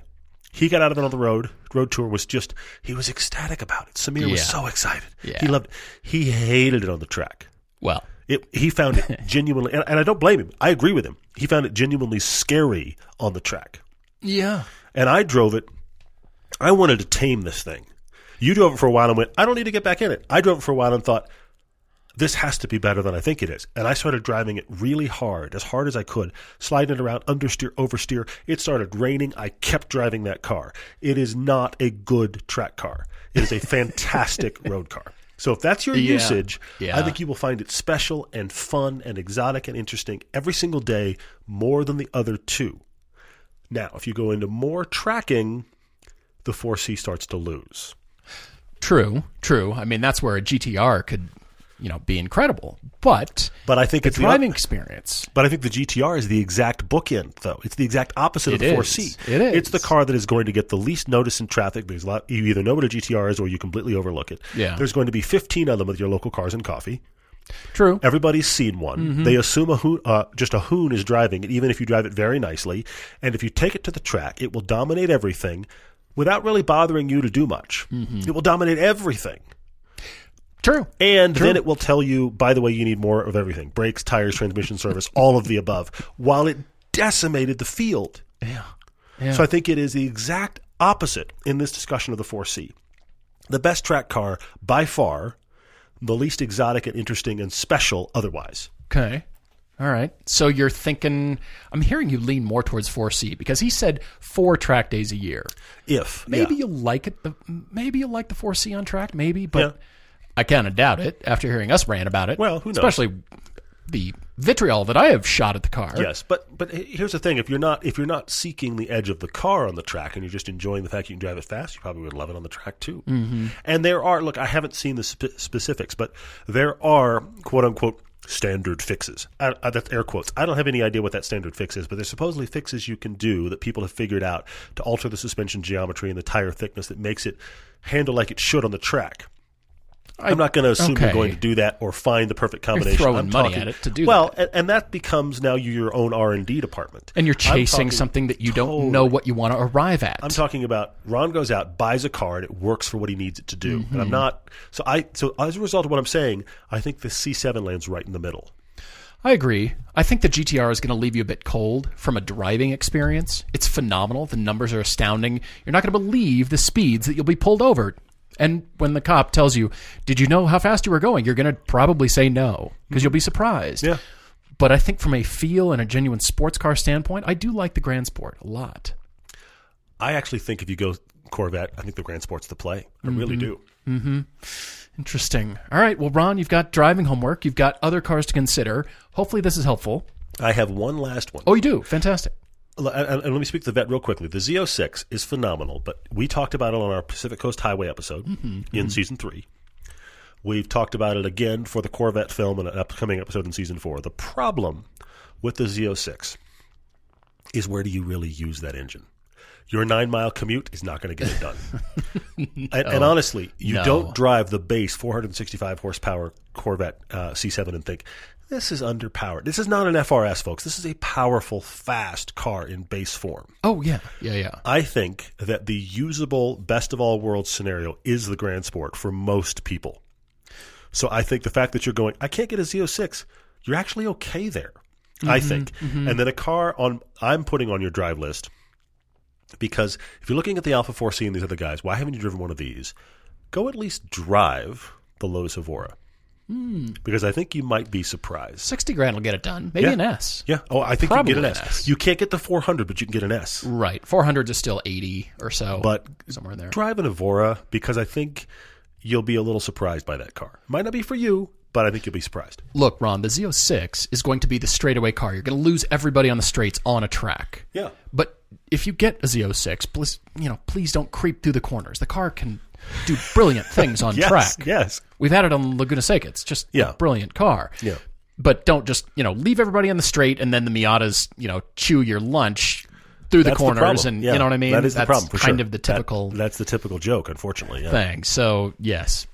He got out of it on the road. Road tour was just he was ecstatic about it. Samir was so excited. Yeah. He loved. It. He hated it on the track. Well, It, he found it genuinely, and, and I don't blame him. I agree with him. He found it genuinely scary on the track. Yeah. And I drove it. I wanted to tame this thing. You drove it for a while and went, I don't need to get back in it. I drove it for a while and thought, this has to be better than I think it is. And I started driving it really hard, as hard as I could, sliding it around, understeer, oversteer. It started raining. I kept driving that car. It is not a good track car. It is a fantastic road car. So if that's your Yeah. usage, Yeah. I think you will find it special and fun and exotic and interesting every single day more than the other two. Now, if you go into more tracking, the 4C starts to lose. True. True. I mean, that's where a GTR could, you know, be incredible. But But I think the it's driving op- experience. But I think the GTR is the exact bookend, though. It's the exact opposite of the is. 4C. It is. It's the car that is going to get the least notice in traffic because a lot, you either know what a GTR is or you completely overlook it. Yeah. There's going to be 15 of them with your local cars and coffee. True. Everybody's seen one. Mm-hmm. They assume a hoon, uh, just a hoon is driving it, even if you drive it very nicely. And if you take it to the track, it will dominate everything without really bothering you to do much. Mm-hmm. It will dominate everything. True. And then it will tell you, by the way, you need more of everything brakes, tires, transmission service, all of the above, while it decimated the field. Yeah. Yeah. So I think it is the exact opposite in this discussion of the 4C. The best track car, by far, the least exotic and interesting and special otherwise. Okay. All right. So you're thinking, I'm hearing you lean more towards 4C because he said four track days a year. If Maybe yeah. you'll like it. The, maybe you'll like the 4C on track. Maybe, but Yeah. I kind of doubt it after hearing us rant about it. Well, who knows? Especially the vitriol that I have shot at the car. Yes, but but here's the thing: if you're not if you're not seeking the edge of the car on the track and you're just enjoying the fact you can drive it fast, you probably would love it on the track too. Mm-hmm. And there are look, I haven't seen the spe- specifics, but there are quote unquote standard fixes. I, I, that's air quotes. I don't have any idea what that standard fix is, but there's supposedly fixes you can do that people have figured out to alter the suspension geometry and the tire thickness that makes it handle like it should on the track. I, am not going to assume okay. you're going to do that or find the perfect combination. throwing I'm money talking- at it to do well, that. and, and that becomes now your own R and D department. And you're chasing something that you totally- don't know what you want to arrive at. I'm talking about Ron goes out, buys a car, and it works for what he needs it to do. And I'm mm-hmm. not so I so as a result of what I'm saying, I think the C7 lands right in the middle. I agree. I think the GTR is going to leave you a bit cold from a driving experience. It's phenomenal. The numbers are astounding. You're not going to believe the speeds that you'll be pulled over. And when the cop tells you, "Did you know how fast you were going?" you're going to probably say no because you'll be surprised. Yeah. But I think from a feel and a genuine sports car standpoint, I do like the Grand Sport a lot. I actually think if you go Corvette, I think the Grand Sport's the play. I really do. Mhm. Interesting. All right. Well, Ron, you've got driving homework. You've got other cars to consider. Hopefully, this is helpful. I have one last one. Oh, you do. Fantastic. And, let me speak to the vet real quickly. The Z06 is phenomenal, but we talked about it on our Pacific Coast Highway episode in season three. We've talked about it again for the Corvette film in an upcoming episode in season four. The problem with the Z06 is where do you really use that engine? Your nine mile commute is not going to get it done. and, and honestly, you No. don't drive the base 465 horsepower Corvette uh, C7 and think, this is underpowered. This is not an FRS, folks. This is a powerful, fast car in base form. Oh, yeah. Yeah, yeah. I think that the usable best of all worlds scenario is the Grand Sport for most people. So I think the fact that you're going, I can't get a Z06, you're actually okay there. I mm-hmm, think. Mm-hmm. And then a car on I'm putting on your drive list because if you're looking at the Alfa 4C and these other guys, why haven't you driven one of these? Go at least drive the Lotus Evora. Hmm. Because I think you might be surprised. 60 grand will get it done. Maybe Yeah. an S. Yeah. Oh, I think you can get an Probably S. an S. You can't get the 400, but you can get an S. Right. 400 is still 80 or so. But somewhere in there. drive an Evora because I think you'll be a little surprised by that car. Might not be for you, but I think you'll be surprised. Look, Ron, the Z06 is going to be the straightaway car. You're going to lose everybody on the straights on a track. Yeah. But if you get a Z06, please, you know, please don't creep through the corners. The car can do brilliant things on Yes, track. yes. We've had it on Laguna Seca. It's just Yeah. a brilliant car. Yeah. But don't just, you know, leave everybody on the straight and then the Miatas, you know, chew your lunch through the That's corners problem. and Yeah, you know what I mean? That is That's the problem. For kind sure. of the That- typical that's the typical joke, unfortunately. Yeah. thing. So yes,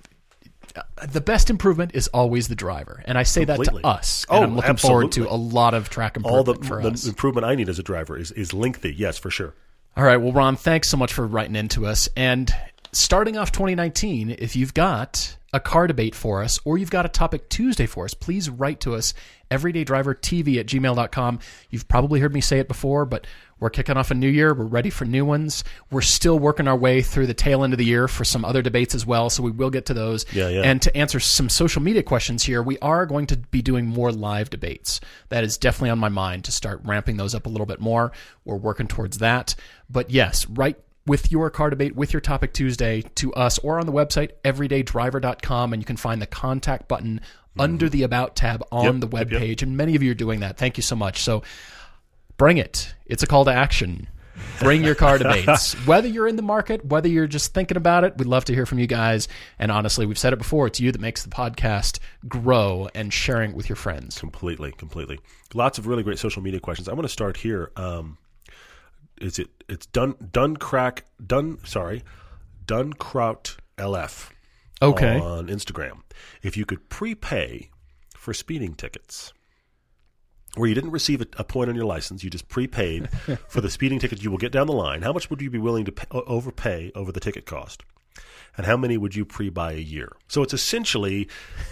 Uh, the best improvement is always the driver, and I say Completely. that to us. Oh, and I'm looking forward to a lot of track All improvement the, for the us. improvement I need as a driver is, is lengthy. Yes, for sure. All right, well, Ron, thanks so much for writing into us. And starting off 2019, if you've got a car debate for us or you've got a topic Tuesday for us, please write to us, everydaydrivertv at gmail.com. You've probably heard me say it before, but we're kicking off a new year. We're ready for new ones. We're still working our way through the tail end of the year for some other debates as well, so we will get to those. Yeah, yeah. And to answer some social media questions here, we are going to be doing more live debates. That is definitely on my mind to start ramping those up a little bit more. We're working towards that. But yes, write with your car debate, with your topic Tuesday to us or on the website, everydaydriver.com, and you can find the contact button under the About tab on Yep, the yep, webpage. yep. page. And many of you are doing that. Thank you so much. So bring it. It's a call to action. Bring your car debates. Whether you're in the market, whether you're just thinking about it, we'd love to hear from you guys. And honestly, we've said it before, it's you that makes the podcast grow and sharing it with your friends. Completely, completely. Lots of really great social media questions. I want to start here. Um, is it? It's done. Done crack. Done. Sorry, done kraut LF. Okay. On Instagram, if you could prepay for speeding tickets, where you didn't receive a, a point on your license, you just prepaid for the speeding tickets you will get down the line. How much would you be willing to pay, overpay over the ticket cost? And how many would you pre-buy a year? So it's essentially,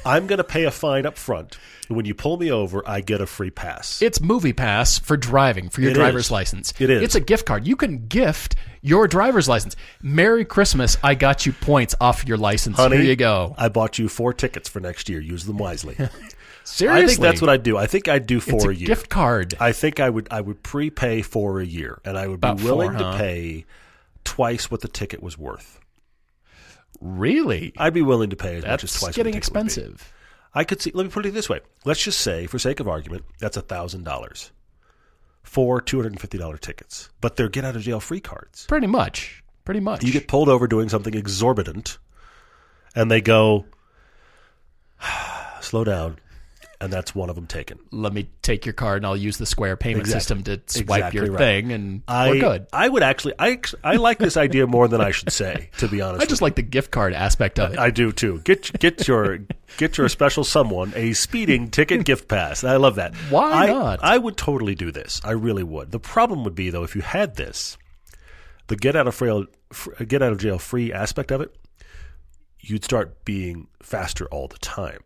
I'm going to pay a fine up front. And when you pull me over, I get a free pass. It's Movie Pass for driving for your It driver's is. license. It is. It's a gift card. You can gift your driver's license. Merry Christmas! I got you points off your license. Honey, Here you go. I bought you four tickets for next year. Use them wisely. Seriously, I think that's what I'd do. I think I'd do it's for a a year. gift card. I think I would I would prepay for a year, and I would About be willing four, huh? to pay twice what the ticket was worth. Really? I'd be willing to pay as much as twice. getting what the ticket would be. expensive. I could see. Let me put it this way. Let's just say, for sake of argument, that's a thousand dollars for two hundred and fifty dollar tickets, but they're get out of jail free cards. Pretty much. Pretty much. You get pulled over doing something exorbitant, and they go, "Slow down," and that's one of them taken. Let me take your card and I'll use the Square payment Exactly. system to swipe Exactly your right. thing, and I, we're good. I would actually. I I like this idea more than I should say. To be honest, I just like the gift card aspect of it. you. I do too. Get get your get your special someone a speeding ticket gift pass. I love that. Why I, not? I would totally do this. I really would. The problem would be though if you had this, the get out of frail, get out of jail free aspect of it, you'd start being faster all the time.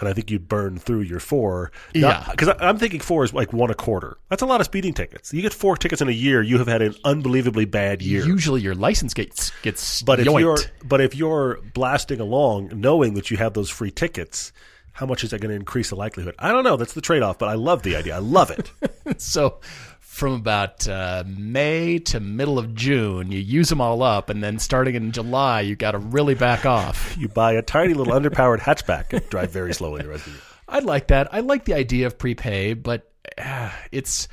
And I think you'd burn through your four. Yeah. Because I'm thinking four is like one a quarter. That's a lot of speeding tickets. You get four tickets in a year, you have had an unbelievably bad year. Usually your license gets gets But if you're but if you're blasting along knowing that you have those free tickets, how much is that going to increase the likelihood? I don't know. That's the trade off, but I love the idea. I love it. so from about uh, May to middle of June, you use them all up, and then starting in July, you got to really back off. you buy a tiny little underpowered hatchback and drive very slowly the rest of the year. I like that. I like the idea of prepay, but uh, it's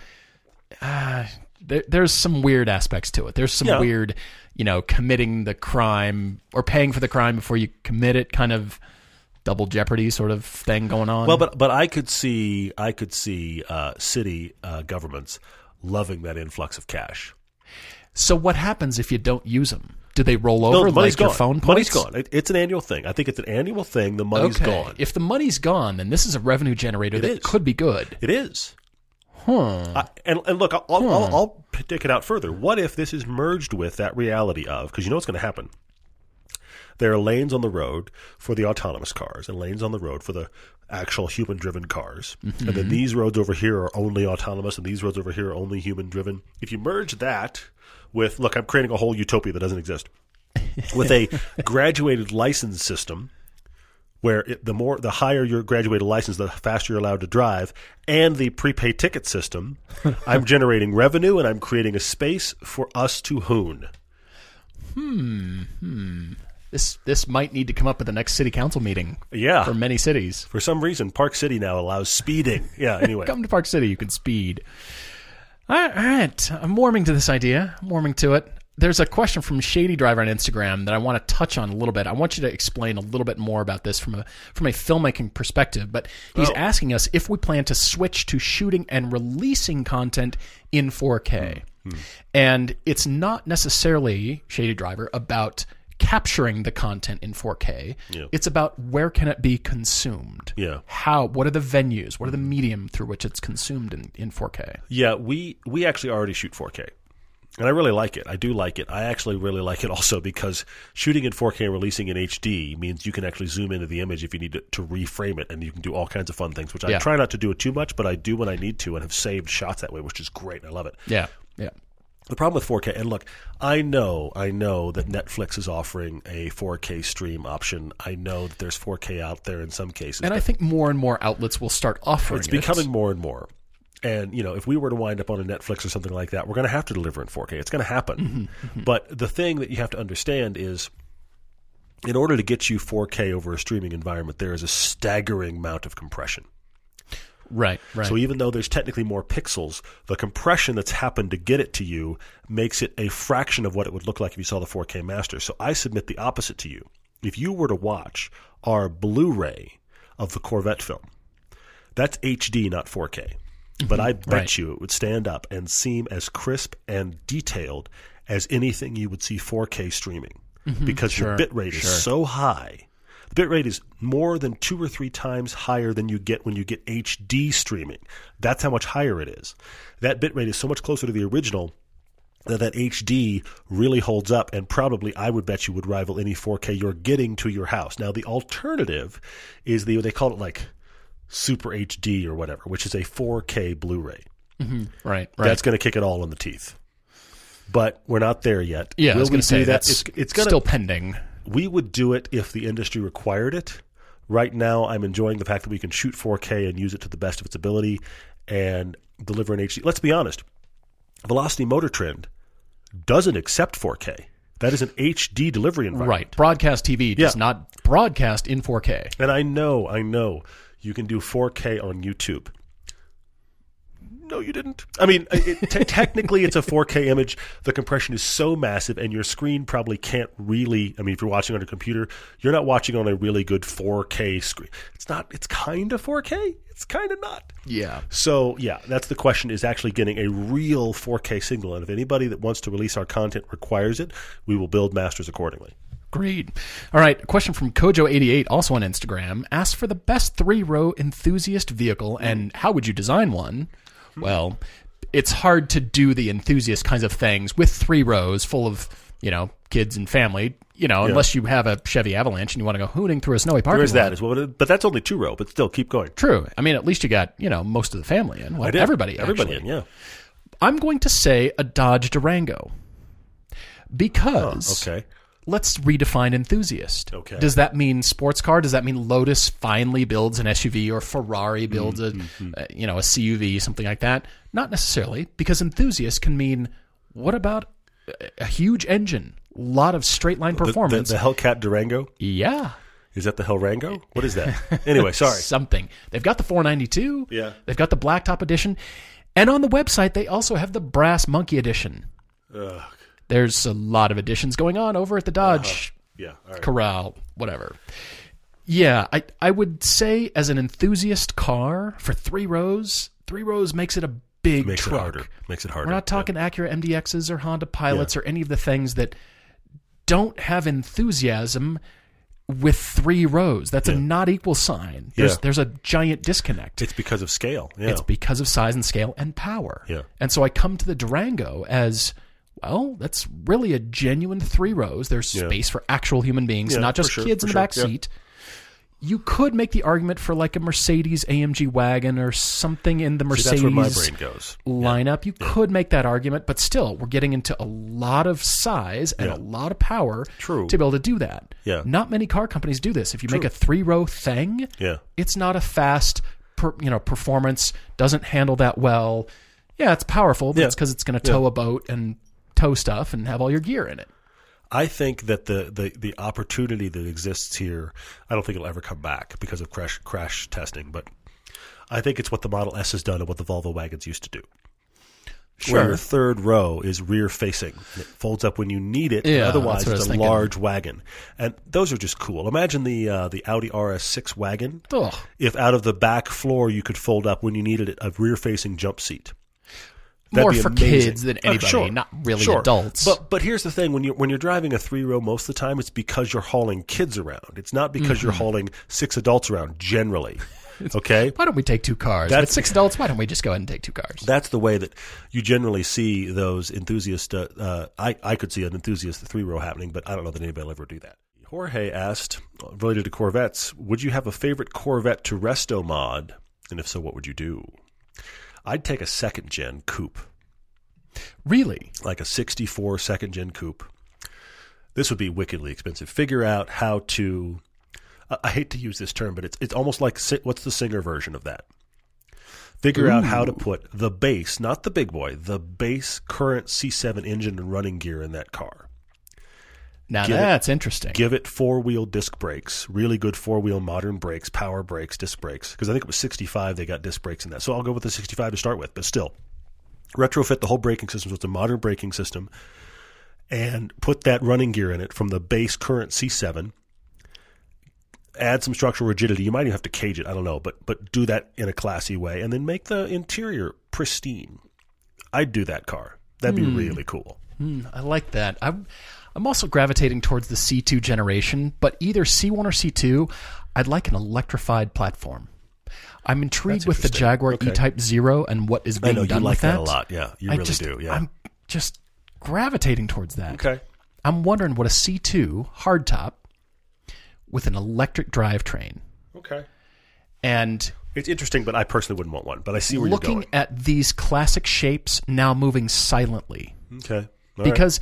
uh, there, there's some weird aspects to it. There's some Yeah. weird, you know, committing the crime or paying for the crime before you commit it, kind of double jeopardy sort of thing going on. Well, but but I could see I could see uh, city uh, governments loving that influx of cash. so what happens if you don't use them? Do they roll No, over the money's like your gone. phone points? money's gone. It's an annual thing. I think it's an annual thing. The money's okay. gone. If the money's gone, then this is a revenue generator that is. could be good. It is. Huh. I, and, and look, I'll, I'll, hmm. I'll, I'll take it out further. What if this is merged with that reality of, because you know what's going to happen? There are lanes on the road for the autonomous cars and lanes on the road for the actual human driven cars. And then mm-hmm. these roads over here are only autonomous and these roads over here are only human driven. If you merge that with, look, I'm creating a whole utopia that doesn't exist, with a graduated license system where it, the more the higher your graduated license, the faster you're allowed to drive, and the prepaid ticket system, I'm generating revenue and I'm creating a space for us to hoon. Hmm, hmm. This this might need to come up at the next city council meeting Yeah. for many cities. For some reason, Park City now allows speeding. Yeah. Anyway, Come to Park City, you can speed. All right. I'm warming to this idea. I'm warming to it. There's a question from Shady Driver on Instagram that I want to touch on a little bit. I want you to explain a little bit more about this from a from a filmmaking perspective. But he's Oh. asking us if we plan to switch to shooting and releasing content in 4K. Hmm. And it's not necessarily Shady Driver about capturing the content in 4K. Yeah. It's about where can it be consumed. Yeah. How? What are the venues? What are the medium through which it's consumed in, in 4K? yeah, we we actually already shoot 4K. And I really like it. I do like it. I actually really like it also because shooting in 4K and releasing in HD means you can actually zoom into the image if you need to, to reframe it, and you can do all kinds of fun things. Which I Yeah. try not to do it too much, but I do when I need to, and have saved shots that way, which is great. I love it. Yeah. Yeah. The problem with 4K, and look, I know, I know that Netflix is offering a 4K stream option. I know that there's 4K out there in some cases. And I think more and more outlets will start offering it's it. becoming more and more. And you know, if we were to wind up on a Netflix or something like that, we're going to have to deliver in 4K. It's going to happen. Mm-hmm, mm-hmm. But the thing that you have to understand is, in order to get you 4K over a streaming environment, there is a staggering amount of compression. Right. Right. So even though there's technically more pixels, the compression that's happened to get it to you makes it a fraction of what it would look like if you saw the 4K master. So I submit the opposite to you. If you were to watch our Blu-ray of the Corvette film, that's HD, not 4K. But I bet Right. you it would stand up and seem as crisp and detailed as anything you would see 4K streaming mm-hmm. because Sure, your bit rate sure. is so high. The bit rate is more than two or three times higher than you get when you get HD streaming. That's how much higher it is. That bit rate is so much closer to the original that that HD really holds up, and probably I would bet you would rival any 4K you're getting to your house. Now the alternative is the they call it like Super HD or whatever, which is a 4K Blu-ray. Mm-hmm. right. Right. That's going to kick it all in the teeth. But we're not there yet. yeah, I was going to say that? that's It's, it's gonna, still pending. We would do it if the industry required it, Right now, I'm enjoying the fact that we can shoot 4K and use it to the best of its ability and deliver an HD. Let's be honest. Velocity Motor Trend doesn't accept 4K. That is an HD delivery environment. Right. Broadcast TV does Yeah. not broadcast in 4K. And I know, I know, you can do 4K on YouTube. No, you didn't. I mean, it, te- technically, it's a 4K image. The compression is so massive, and your screen probably can't really. I mean, if you're watching on a computer, you're not watching on a really good 4K screen. It's not. It's kind of 4K. It's kind of not. Yeah. So yeah, that's the question: is actually getting a real 4K signal. And if anybody that wants to release our content requires it, we will build masters accordingly. Agreed. All right. A question from Kojo88, also on Instagram, asks for the best three row enthusiast vehicle and how would you design one? Well, it's hard to do the enthusiast kinds of things with three rows full of, you know, kids and family, you know, unless you have a Chevy Avalanche and you want to go hooning through a snowy parking There is lot. that as well, but that's only two row. But still, keep going. True. I mean, at least you got, you know, most of the family in. Well, I did. everybody, everybody, actually. in, yeah. I'm going to say a Dodge Durango oh, because Okay. Let's redefine enthusiast. Okay. Does that mean sports car? Does that mean Lotus finally builds an SUV or Ferrari builds Mm-hmm. a, uh, you know, a CUV, something like that? Not necessarily, because enthusiast can mean what about a- huge engine, a lot of straight line performance? The, the Hellcat Durango yeah. is that the Hellrango? What is that? anyway, sorry. Something. They've got the 492. Yeah. They've got the blacktop edition. And on the website, they also have the brass monkey edition. There's a lot of additions going on over at the Dodge uh-huh. Yeah. All right. Corral, whatever. Yeah, I I would say as an enthusiast car for three rows, three rows makes it a big Makes truck. it harder. Makes it harder. We're not talking Acura MDXs or Honda Pilots or any of the things that don't have enthusiasm with three rows. That's a not equal sign. There's Yeah. there's a giant disconnect. It's because of scale. Yeah. It's because of size and scale and power. Yeah. And so I come to the Durango as well, that's really a genuine three rows. There's Yeah. space for actual human beings, Yeah, not just sure, kids in the sure, back yeah. seat. You could make the argument for like a Mercedes AMG wagon or something in the See, Mercedes that's where my brain goes. lineup. You could make that argument, but still, we're getting into a lot of size and Yeah. a lot of power True. to be able to do that. Yeah. Not many car companies do this. If you make a three row thing, Yeah. it's not a fast, per, you know, performance. Doesn't handle that well. Yeah, it's powerful, but Yeah. it's because it's going to tow a boat and tow stuff and have all your gear in it. I think that the, the, the opportunity that exists here, I don't think it'll ever come back because of crash crash testing. But I think it's what the Model S has done and what the Volvo wagons used to do. Where your third row is rear facing. And it folds up when you need it. Yeah, otherwise, that's what I it's a thinking. large wagon, and those are just cool. Imagine the uh, the Audi RS6 wagon. Ugh. If out of the back floor you could fold up when you needed it a rear facing jump seat. More for amazing. kids than Uh, anybody, sure. not really Sure. adults. But but here's the thing: when you're when you're driving a three row, most of the time it's because you're hauling kids around. It's not because you're Mm-hmm. hauling six adults around. Generally, okay. why don't we take two cars? That's- With six adults, why don't we just go ahead and take two cars? That's the way that you generally see those enthusiasts. Uh, uh, I I could see an enthusiast three row happening, but I don't know that anybody will ever do that. Jorge asked, uh, related to Corvettes, would you have a favorite Corvette to resto mod, and if so, what would you do? I'd take a second gen coupe. really? like a 64 second gen coupe. This would be wickedly expensive. Figure out how to. I- hate to use this term, but it's it's almost like what's the singer version of that? Figure out how to put the base, not the big boy, the base current C7 engine and running gear in that car. Now Give it- that's interesting. Give it four wheel disc brakes, really good four wheel modern brakes, power brakes, disc brakes. Because I think it was 65 they got disc brakes in that. So I'll go with the 65 to start with, but still. Retrofit the whole braking system with a modern braking system and put that running gear in it from the base current C7. Add some structural rigidity. You might even have to cage it. I don't know, but but do that in a classy way, and then make the interior pristine. I'd do that car. That'd be hmm. really cool. Hmm, I like that. I'm, I'm also gravitating towards the C2 generation, but either C1 or C2, I'd like an electrified platform. I'm intrigued with the. Jaguar Okay. E-Type Zero and what is being I know you done like with that a lot. Yeah, you I really just, do. Yeah. I'm just gravitating towards that. okay. I'm wondering what a C2 hardtop with an electric drivetrain Okay. and It's interesting, but I personally wouldn't want one. But I see where looking you're looking at these classic shapes now moving silently. Okay. All right.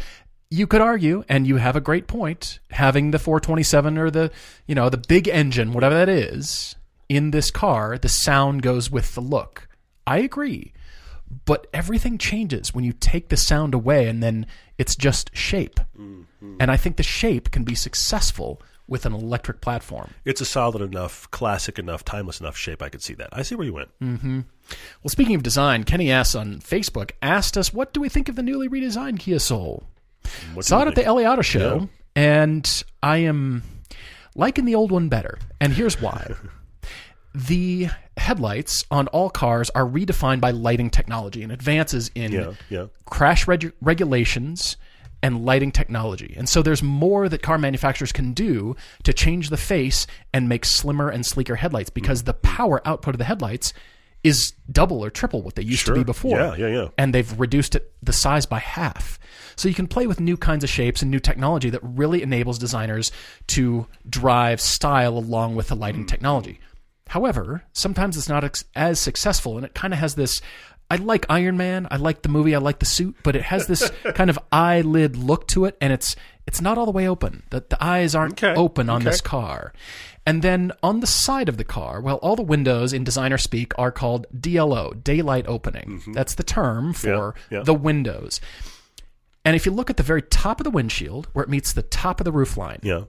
You could argue, and you have a great point, having the 427 or the you know the big engine, whatever that is, in this car, the sound goes with the look. I agree, but everything changes when you take the sound away, and then it's just shape. Mm-hmm. And I think the shape can be successful with an electric platform. It's a solid enough, classic enough, timeless enough shape. I could see that. I see where you went. Mm-hmm. Well, speaking of design, Kenny S on Facebook asked us, "What do we think of the newly redesigned Kia Soul?" Saw it at the? LA Auto Show, Yeah. and I am liking the old one better. And here's why. the headlights on all cars are redefined by lighting technology and advances in Yeah, yeah. crash regu- regulations and lighting technology. And so there's more that car manufacturers can do to change the face and make slimmer and sleeker headlights because the power output of the headlights is double or triple what they used to be before. Yeah, yeah, yeah. And they've reduced it the size by half. So you can play with new kinds of shapes and new technology that really enables designers to drive style along with the lighting hmm. technology. However, sometimes it's not as successful, and it kind of has this. I like Iron Man. I like the movie. I like the suit, but it has this kind of eyelid look to it, and it's it's not all the way open. The, the eyes aren't Okay, open on okay. this car. And then on the side of the car, well, all the windows in designer speak are called DLO, daylight opening. That's the term for Mm-hmm. yeah. the windows. And if you look at the very top of the windshield, where it meets the top of the roof line, Yeah.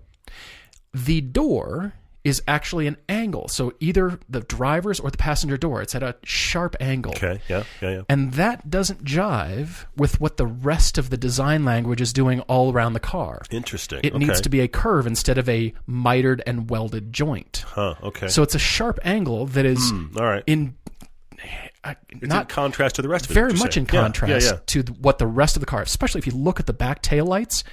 the door is actually an angle. So either the driver's or the passenger door, it's at a sharp angle. Okay. Yeah. Yeah. Yeah. And that doesn't jive with what the rest of the design language is doing all around the car. Interesting. It okay. needs to be a curve instead of a mitered and welded joint. Huh. Okay. So it's a sharp angle that is all right. in uh, It's in not contrast to the rest of it. very much saying. in contrast Yeah. yeah. to th- what the rest of the car, especially if you look at the back tail lights,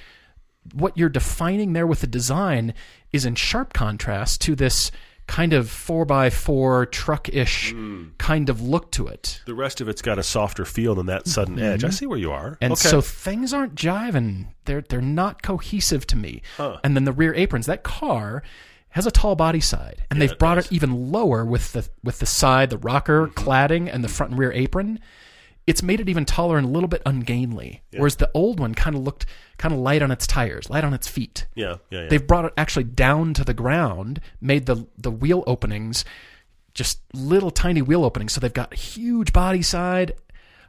what you're defining there with the design is in sharp contrast to this kind of four by four truck-ish Hmm. kind of look to it. The rest of it's got a softer feel than that sudden edge. I see where you are. Mm-hmm. And okay. so things aren't jiving. They're they're not cohesive to me. And then the rear aprons, that car has a tall body side, and they've brought it even lower with the with the side, the rocker Mm-hmm. cladding, and the front and rear apron. It's made it even taller and a little bit ungainly. Whereas the old one kind of looked kind of light on its tires, light on its feet. yeah. Yeah. Yeah. They've brought it actually down to the ground, made the the wheel openings just little tiny wheel openings. So they've got huge body side.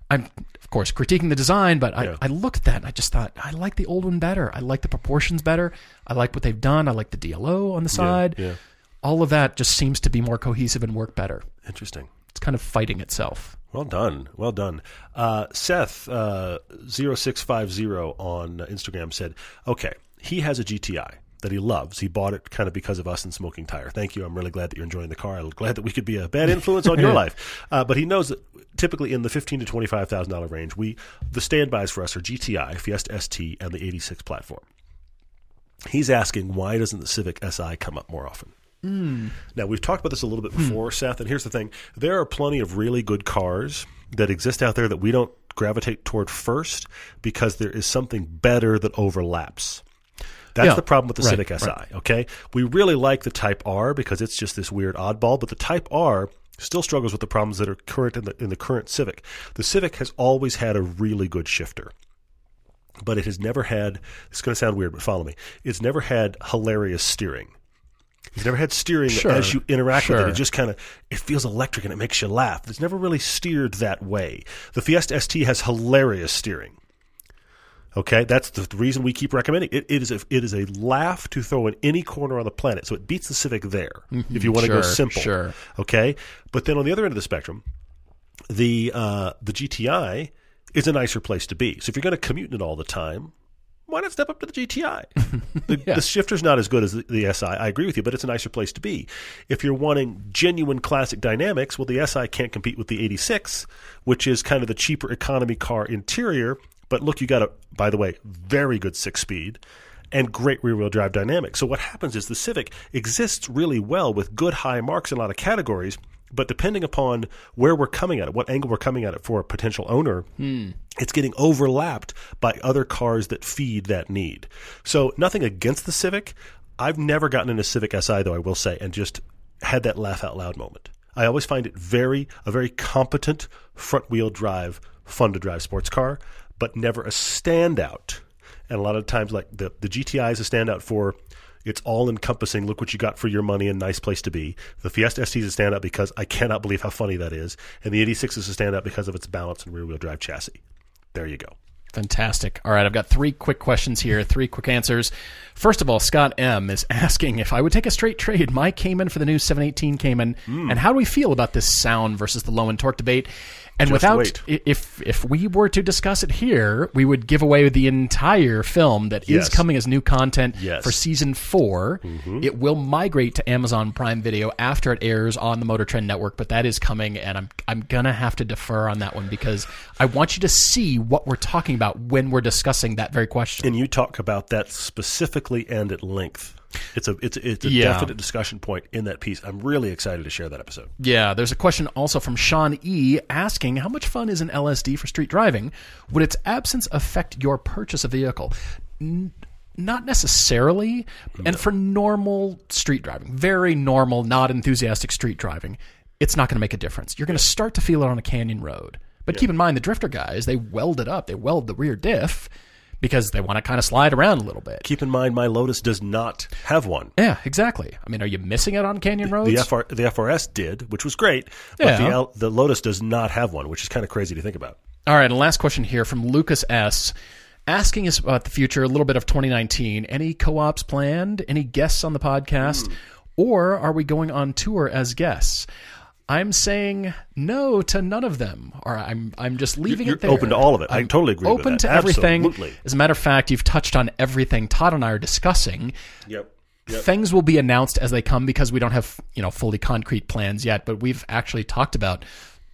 I'm of course critiquing the design, but I, Yeah. I looked at that and I just thought I like the old one better. I like the proportions better. I like what they've done. I like the DLO on the side. yeah. All of that just seems to be more cohesive and work better. Interesting. It's kind of fighting itself. Well done. Well done. Uh, Seth uh, 0650 on Instagram said, okay, he has a GTI that he loves. He bought it kind of because of us and Smoking Tire. Thank you. I'm really glad that you're enjoying the car. I'm glad that we could be a bad influence on your life. Uh, but he knows that typically in the fifteen to $25,000 range, we the standbys for us are GTI, Fiesta ST, and the 86 platform. He's asking, why doesn't the Civic Si come up more often? Hmm. Now, we've talked about this a little bit hmm. before, Seth, and here's the thing. There are plenty of really good cars that exist out there that we don't gravitate toward first because there is something better that overlaps. That's Yeah, the problem with the right, Civic Si, okay? We really like the Type R because it's just this weird oddball, but the Type R still struggles with the problems that are current in the, in the current Civic. The Civic has always had a really good shifter but it has never had. It's going to sound weird, but follow me. It's never had hilarious steering. It's never had steering Sure, as you interact with it. It just kind of it feels electric and it makes you laugh. It's never really steered that way. The Fiesta ST has hilarious steering. Okay, that's the reason we keep recommending it. It is a, it is a laugh to throw in any corner on the planet. So it beats the Civic there. If you want to go Mm-hmm. Simple, sure. Okay, but then on the other end of the spectrum, the uh, the GTI is a nicer place to be. So if you're going to commute in it all the time, why not step up to the GTI? The, the shifter's not as good as the, the SI. I agree with you, but it's a nicer place to be. If you're wanting genuine classic dynamics, well, the SI can't compete with the 86, which is kind of the cheaper economy car interior. But look, you got a, by the way, very good six speed and great rear wheel drive dynamics. So what happens is the Civic exists really well with good high marks in a lot of categories, but depending upon where we're coming at it, what angle we're coming at it for a potential owner, hmm. it's getting overlapped by other cars that feed that need. So nothing against the Civic. I've never gotten in a Civic Si though, I will say, and just had that laugh out loud moment. I always find it very a very competent front wheel drive, fun to drive sports car, but never a standout. and a lot of times, like the the GTI is a standout for it's all encompassing. Look what you got for your money and nice place to be. The Fiesta ST is a standout because I cannot believe how funny that is, and the 86 is a standout because of its balance and rear wheel drive chassis. There you go. Fantastic. All right, I've got three quick questions here, three quick answers. First of all, Scott M is asking if I would take a straight trade my Cayman for the new 718 Cayman, Hmm. and how do we feel about this sound versus the low end torque debate? And Just without, wait. if if we were to discuss it here, we would give away the entire film that is Yes. coming as new content Yes. Mm-hmm. for season 4 It will migrate to Amazon Prime Video after it airs on the Motor Trend Network, but that is coming, and I'm I'm gonna have to defer on that one because I want you to see what we're talking about when we're discussing that very question. And you talk about that specifically and at length. It's a it's a, it's a Yeah. definite discussion point in that piece. I'm really excited to share that episode. Yeah, there's a question also from Sean E asking how much fun is an LSD for street driving? Would its absence affect your purchase of vehicle? N- not necessarily. And for normal street driving, very normal, not enthusiastic street driving, it's not going to make a difference. You're going to start to feel it on a canyon road. But keep in mind, the drifter guys, they weld it up. They weld the rear diff because they want to kind of slide around a little bit. Keep in mind, my Lotus does not have one. Yeah, exactly. I mean, are you missing it on canyon roads? The FR the FRS did, which was great, but Yeah. the L, the Lotus does not have one, which is kind of crazy to think about. All right, and last question here from Lucas S. Asking us about the future, a little bit of 2019. Any co ops planned? Any guests on the podcast? Hmm. Or are we going on tour as guests? I'm saying no to none of them. Or I'm I'm just leaving You're it there. open to all of it. I I'm totally agree with Open to everything. Absolutely. As a matter of fact, you've touched on everything Todd and I are discussing. Yep. Things will be announced as they come because we don't have you know fully concrete plans yet. But we've actually talked about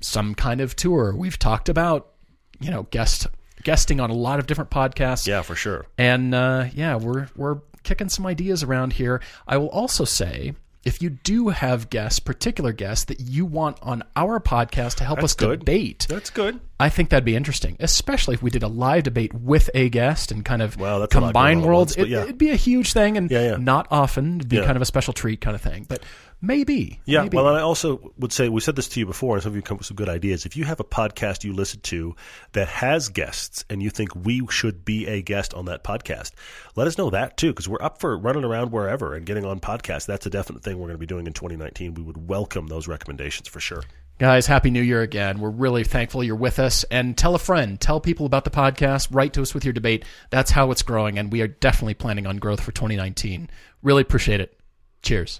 some kind of tour. We've talked about you know guest guesting on a lot of different podcasts. Yeah, for sure. And uh, yeah, we're we're kicking some ideas around here. I will also say. If you do have guests, particular guests that you want on our podcast to help That's us good. debate, That's good. I think that'd be interesting, especially if we did a live debate with a guest and kind of Wow, that's a lot combine going on at worlds. once, but it, yeah. It'd be a huge thing, and Yeah, yeah. not often. It'd be Yeah. kind of a special treat kind of thing, but maybe. Yeah, maybe. well, and I also would say we said this to you before, and some of you come up with some good ideas. If you have a podcast you listen to that has guests, and you think we should be a guest on that podcast, let us know that too, because we're up for running around wherever and getting on podcasts. That's a definite thing we're going to be doing in 2019. We would welcome those recommendations for sure. Guys, happy new year again. We're really thankful you're with us. And tell a friend, tell people about the podcast, write to us with your debate. That's how it's growing, and we are definitely planning on growth for 2019. Really appreciate it. Cheers.